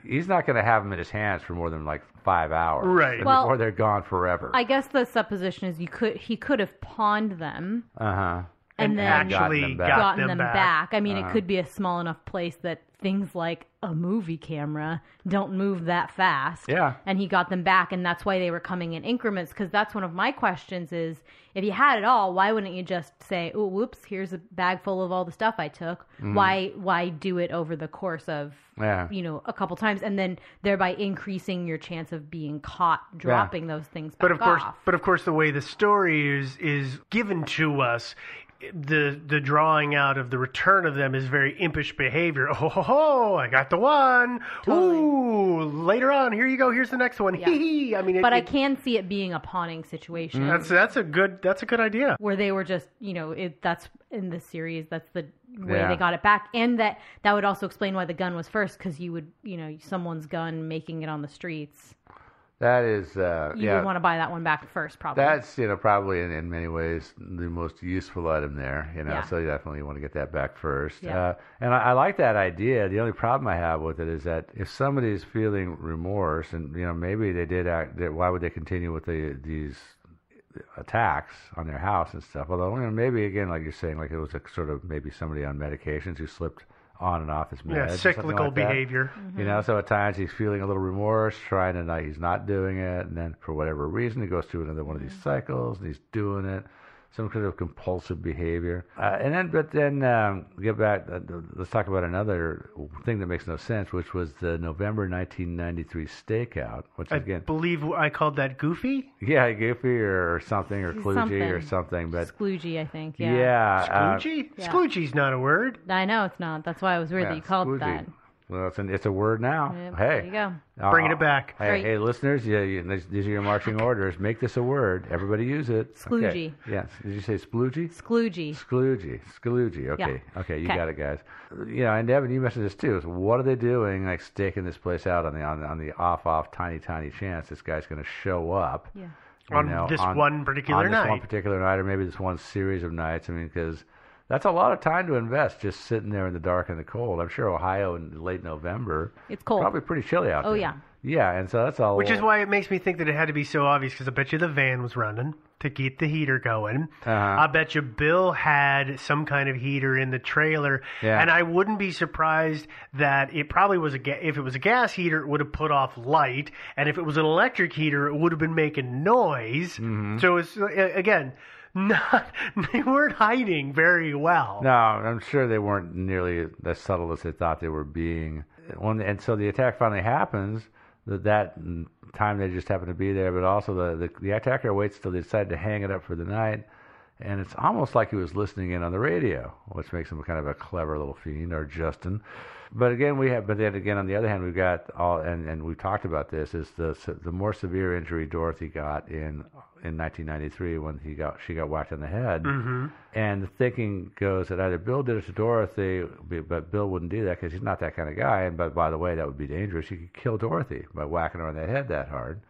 He's not going to have them in his hands for more than like five hours, Right. Well, or they're gone forever. I guess the supposition is you could he could have pawned them uh huh. And, And then actually Gotten them back. gotten them them back. back. I mean, Uh-huh. it could be a small enough place that things like a movie camera don't move that fast. Yeah. And he got them back, and that's why they were coming in increments. Because that's one of my questions: is if you had it all, why wouldn't you just say, "Oh, whoops, here's a bag full of all the stuff I took"? Mm-hmm. Why, why do it over the course of Yeah. you know a couple times, and then thereby increasing your chance of being caught dropping those things? Back But of course, off? but of course, the way the story is is given to us the the drawing out of the return of them is very impish behavior. Oh, ho, ho, I got the one. Totally. Ooh, later on, here you go. Here's the next one. Yeah. Hee hee. I mean, it, But I can see it being a pawning situation mm-hmm. That's that's a good that's a good idea. where they were just, you know, it, that's in the series. That's the way Yeah. they got it back, and that that would also explain why the gun was first because you would, you know, someone's gun making it on the streets. That is, uh, You yeah. would want to buy that one back first, probably. That's you know probably in, in many ways the most useful item there. You know, Yeah. so you definitely want to get that back first. Yeah. Uh, and I, I like that idea. The only problem I have with it is that if somebody is feeling remorse, and you know maybe they did act, that why would they continue with the, these attacks on their house and stuff? Although you know, maybe again, like you're saying, like it was a sort of maybe somebody on medications who slipped on and off his meds. Yeah, cyclical like that. behavior. You know, so at times he's feeling a little remorse, trying to not, he's not doing it, and then for whatever reason he goes through another one of these mm-hmm. cycles and he's doing it, some kind of compulsive behavior. Uh, and then, but then um, get back. Uh, let's talk about another thing that makes no sense, which was the November 1993 stakeout, which I again, believe I called that goofy. yeah, Goofy or, or something or Klugey Something. or something, but Skloogey, I think. yeah, Yeah. uh, Squoogey? yeah. Squoogey's not a word. I know it's not. That's why it was weird yeah, that you called it that. Well, it's, an, it's a word now. Yeah, hey, there you go. Bringing Uh, it back. Hey, Right. hey, listeners, yeah, you, these, these are your marching orders. Make this a word. Everybody use it. Okay. Yes. Did you say sploogey? Skloogey. Skloogey. Skloogey. Okay. Okay, you Okay. got it, guys. You know, and Devin, you mentioned this too. So what are they doing, like staking this place out on the on, on the off off tiny tiny chance this guy's going to show up? Yeah. you On this one particular night? on this one particular night, or maybe this one series of nights. I mean, because that's a lot of time to invest just sitting there in the dark and the cold. I'm sure Ohio in late November, It's cold. probably pretty chilly out Oh, there. Oh, yeah. yeah, and so that's all. Which is why it makes me think that it had to be so obvious because I bet you the van was running to keep the heater going. Uh-huh. I bet you Bill had some kind of heater in the trailer, Yeah. and I wouldn't be surprised that it probably was a ga- if it was a gas heater, it would have put off light, and if it was an electric heater, it would have been making noise. Mm-hmm. So it's again. Not they weren't hiding very well. No, I'm sure they weren't nearly as subtle as they thought they were being. When, and so the attack finally happens. That that time they just happen to be there, but also the, the the attacker waits till they decide to hang it up for the night, and it's almost like he was listening in on the radio, which makes him kind of a clever little fiend, or Justin. But again, we have. But then again, on the other hand, we've got all, and and we've talked about this. Is the the more severe injury Dorothy got in in 1993 when he got she got whacked in the head, mm-hmm. and the thinking goes that either Bill did it to Dorothy, but Bill wouldn't do that because he's not that kind of guy. And but by the way, that would be dangerous. He could kill Dorothy by whacking her on the head that hard.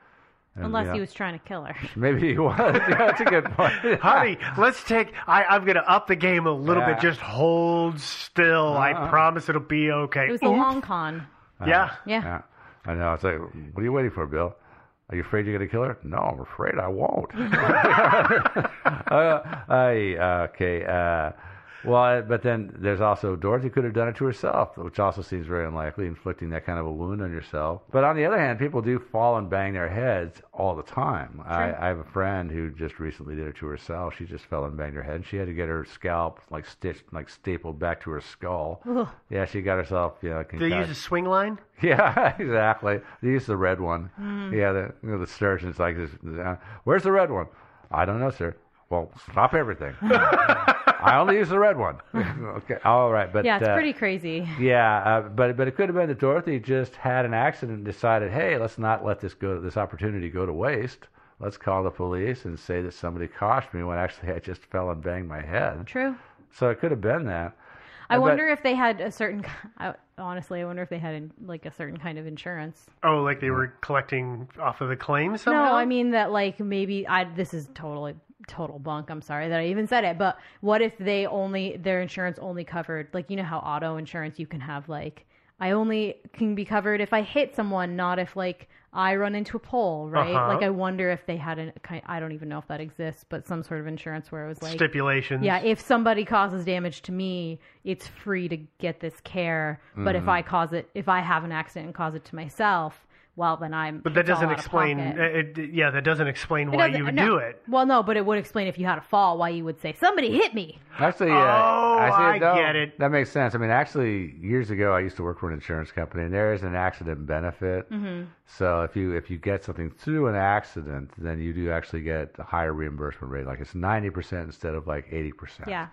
And, Unless you know, he was trying to kill her. maybe he was. yeah, that's a good point. Honey, let's take. I, I'm going to up the game a little Yeah. bit. Just hold still. I Uh-uh. promise it'll be okay. It was the Oops. long con. Yeah. Yeah. Yeah. I know. It's like, what are you waiting for, Bill? Are you afraid you're going to kill her? No, I'm afraid I won't. uh, I, uh, okay. Uh, well, but then there's also Dorothy could have done it to herself, which also seems very unlikely, inflicting that kind of a wound on yourself. But on the other hand, people do fall and bang their heads all the time. I, I have a friend who just recently did it to herself. She just fell and banged her head. She had to get her scalp like stitched, like stapled back to her skull. Yeah, she got herself, you know, Did they use a Swingline? yeah, exactly. They use the red one. Yeah, the you know, the surgeon's like, this, uh, "Where's the red one?" I don't know, sir. Well, stop everything. I only use the red one. okay, all right, but Yeah, it's uh, pretty crazy. Yeah, uh, but but it could have been that Dorothy just had an accident and decided, hey, let's not let this go, this opportunity go to waste. Let's call the police and say that somebody caught me when actually I just fell and banged my head. True. So it could have been that. I But- wonder if they had a certain. I, honestly, I wonder if they had like a certain kind of insurance. Oh, like they were collecting off of the claims somehow? No, I mean that like maybe I. This is totally total bunk. I'm sorry that I even said it, but what if they only their insurance only covered like you know how auto insurance you can have like I only can be covered if I hit someone, not if like I run into a pole, right? Uh-huh. Like I wonder if they had a kind. I don't even know if that exists, but some sort of insurance where it was like stipulations. Yeah, if somebody causes damage to me, it's free to get this care. But Mm-hmm. if I cause it, if I have an accident and cause it to myself, well, then I'm. But that doesn't explain. pocket. It, yeah, that doesn't explain It why doesn't- you would no. do it. Well, no, but it would explain if you had a fall, why you would say somebody hit me. Actually, uh, Oh, I, I get it. That makes sense. I mean, actually, years ago, I used to work for an insurance company, and there is an accident benefit. Mm-hmm. So if you if you get something through an accident, then you do actually get a higher reimbursement rate. Like it's ninety percent instead of like eighty percent. Yeah.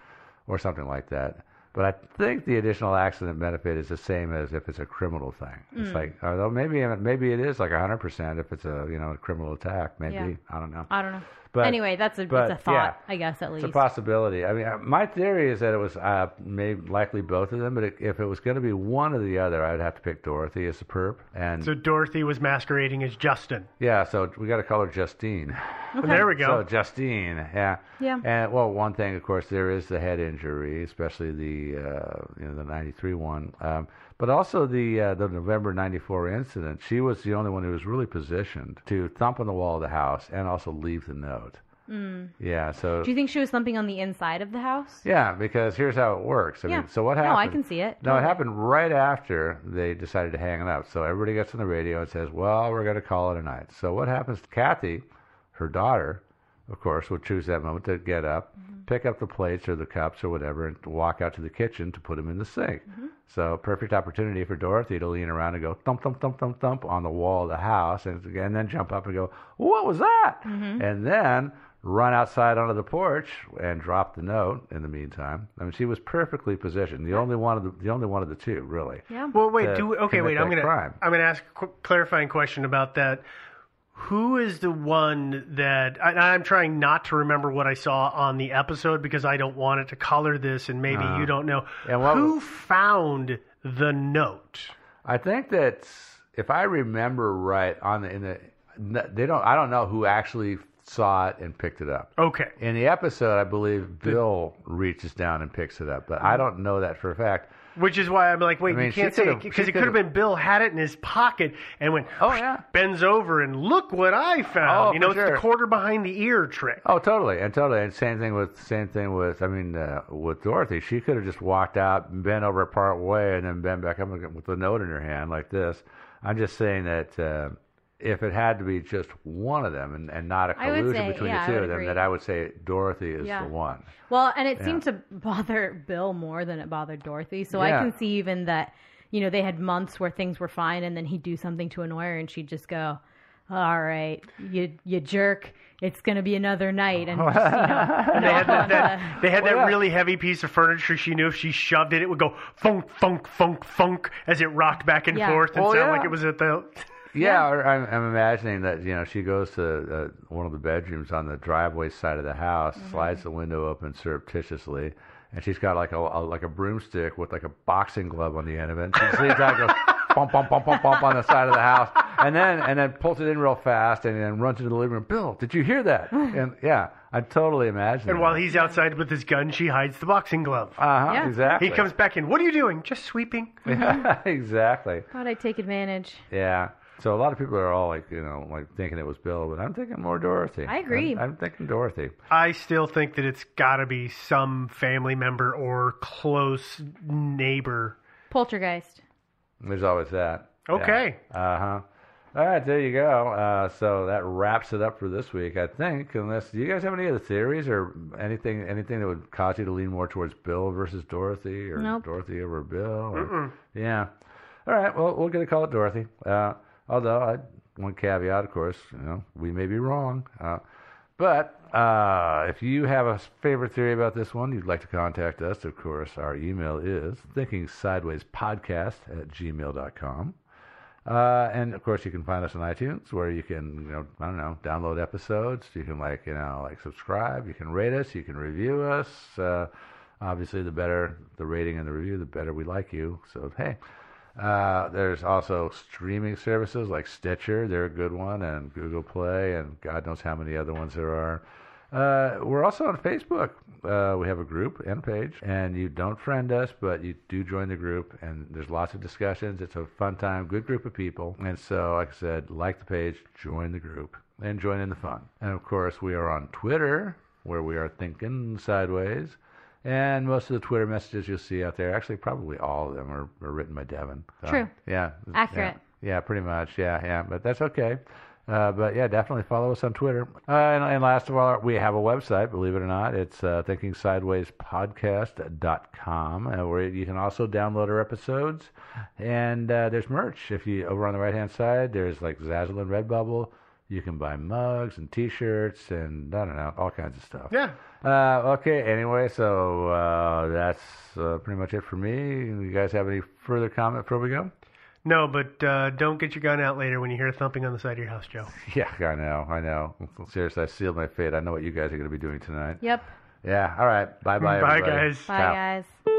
Or something like that. But I think the additional accident benefit is the same as if it's a criminal thing. It's Mm. like, although maybe maybe it is like hundred percent if it's a you know a criminal attack. Maybe Yeah. I don't know. I don't know. But- anyway, that's a, but, it's a thought, yeah. I guess, at least. It's a possibility. I mean, uh, my theory is that it was uh, maybe likely both of them, but it, if it was going to be one or the other, I would have to pick Dorothy as the perp. And So Dorothy was masquerading as Justin. yeah, so we got to call her Justine. There we go. So. Justine, yeah, Yeah. And well, one thing, of course, there is the head injury, especially the uh, you know the '93 one, um, but also the uh, the November '94 incident. She was the only one who was really positioned to thump on the wall of the house and also leave the note. Mm. Yeah, so Do you think she was thumping on the inside of the house? Yeah, because here's how it works. I Yeah. mean, so what happened? No. I can see it. No, it happened right after they decided to hang it up. So everybody gets on the radio and says, "Well, we're going to call it a night." So what happens? To Kathy, her daughter, of course, would choose that moment to get up, Mm-hmm. pick up the plates or the cups or whatever, and walk out to the kitchen to put them in the sink. Mm-hmm. So perfect opportunity for Dorothy to lean around and go thump thump thump thump thump on the wall of the house, and, and then jump up and go, "What was that?" Mm-hmm. And then run outside onto the porch and drop the note. In the meantime, I mean, she was perfectly positioned. The only one of the, the only one of the two, really. Yeah. Well, wait. Do we, okay. Wait. I'm gonna crime. I'm gonna ask a qu- clarifying question about that. Who is the one that I, I'm trying not to remember what I saw on the episode because I don't want it to color this, and maybe you don't know. Uh-huh. Who was- found the note? I think that if I remember right, on the in the they don't. I don't know who actually saw it and picked it up. Okay. In the episode, I believe Bill reaches down and picks it up, but I don't know that for a fact. Which is why I'm like, wait, I mean, you can't say could've- because she it could have could've- been Bill had it in his pocket and went, Oh, yeah. bends over and look what I found. Oh, you know, for it's sure. the quarter behind the ear trick. Oh, totally, and totally, and same thing with same thing with. I mean, uh, with Dorothy, she could have just walked out, and bent over part way, and then bent back up again with the note in her hand like this. I'm just saying that uh, if it had to be just one of them, and, and not a collusion say- between yeah, the two of them, agree. that I would say Dorothy is Yeah. the one. Well, and it seemed to bother Bill more than it bothered Dorothy. So I can see even that, you know, they had months where things were fine and then he'd do something to annoy her and she'd just go, all right, you, you jerk. It's going to be another night. And, just, you know, they had that, that they had Well, that yeah. really heavy piece of furniture. She knew if she shoved it, it would go funk, funk, funk, funk as it rocked back and Yeah. forth and Oh, sound yeah. like it was at the. Yeah, or I'm, I'm imagining that you know she goes to uh, one of the bedrooms on the driveway side of the house, Mm-hmm. slides the window open surreptitiously, and she's got like a, a like a broomstick with like a boxing glove on the end of it. And she leans out and goes bump bump bump bump bump on the side of the house, and then and then pulls it in real fast, and then runs into the living room. Bill, did you hear that? and yeah, I totally imagine. And while he's outside with his gun, she hides the boxing glove. uh huh, Yeah. exactly. He comes back in. What are you doing? Just sweeping. Yeah, exactly. Thought I'd take advantage. Yeah. So a lot of people are all like, you know, like thinking it was Bill, but I'm thinking more Dorothy. I agree. I'm, I'm thinking Dorothy. I still think that it's got to be some family member or close neighbor. Poltergeist. There's always that. Okay. Uh huh. All right, there you go. Uh, so that wraps it up for this week, I think. Unless do you guys have any other theories or anything, anything that would cause you to lean more towards Bill versus Dorothy, or Nope. Dorothy over Bill? Or, Yeah. All right. Well, we're gonna call it Dorothy. Uh, although I one caveat, of course, you know, we may be wrong. Uh, but uh, if you have a favorite theory about this one, you'd like to contact us, of course, our email is thinkingsidewayspodcast at gmail.com. Uh, and of course, you can find us on iTunes, where you can, you know, I don't know, download episodes. You can like, you know, like subscribe. You can rate us. You can review us. Uh, obviously, the better the rating and the review, the better we like you. So hey, uh, there's also streaming services like Stitcher. They're a good one, and Google Play, and God knows how many other ones there are. Uh, we're also on Facebook. Uh, we have a group and page, and you don't friend us, but you do join the group, and there's lots of discussions. It's a fun time, good group of people. And so, like I said, like the page, join the group, and join in the fun. And of course, we are on Twitter, where we are thinking sideways. And most of the Twitter messages you'll see out there, actually, probably all of them are, are written by Devin. So, True. Yeah. Accurate. Yeah, pretty much. Yeah, yeah. But that's okay. Uh, but yeah, definitely follow us on Twitter. Uh, and, and last of all, we have a website, believe it or not. It's uh, thinkingsidewayspodcast.com, uh, where you can also download our episodes. And uh, there's merch. If you over on the right hand side, there's like Zazzle and Redbubble. You can buy mugs and T-shirts and I don't know, all kinds of stuff. Yeah. Uh, okay. Anyway, so uh, that's uh, pretty much it for me. You guys have any further comment before we go? No, but uh, don't get your gun out later when you hear a thumping on the side of your house, Joe. Yeah, I know, I know. Seriously, I sealed my fate. I know what you guys are going to be doing tonight. Yep. Yeah. All right. Bye, bye. Bye, everybody. guys. Bye, Ciao. guys.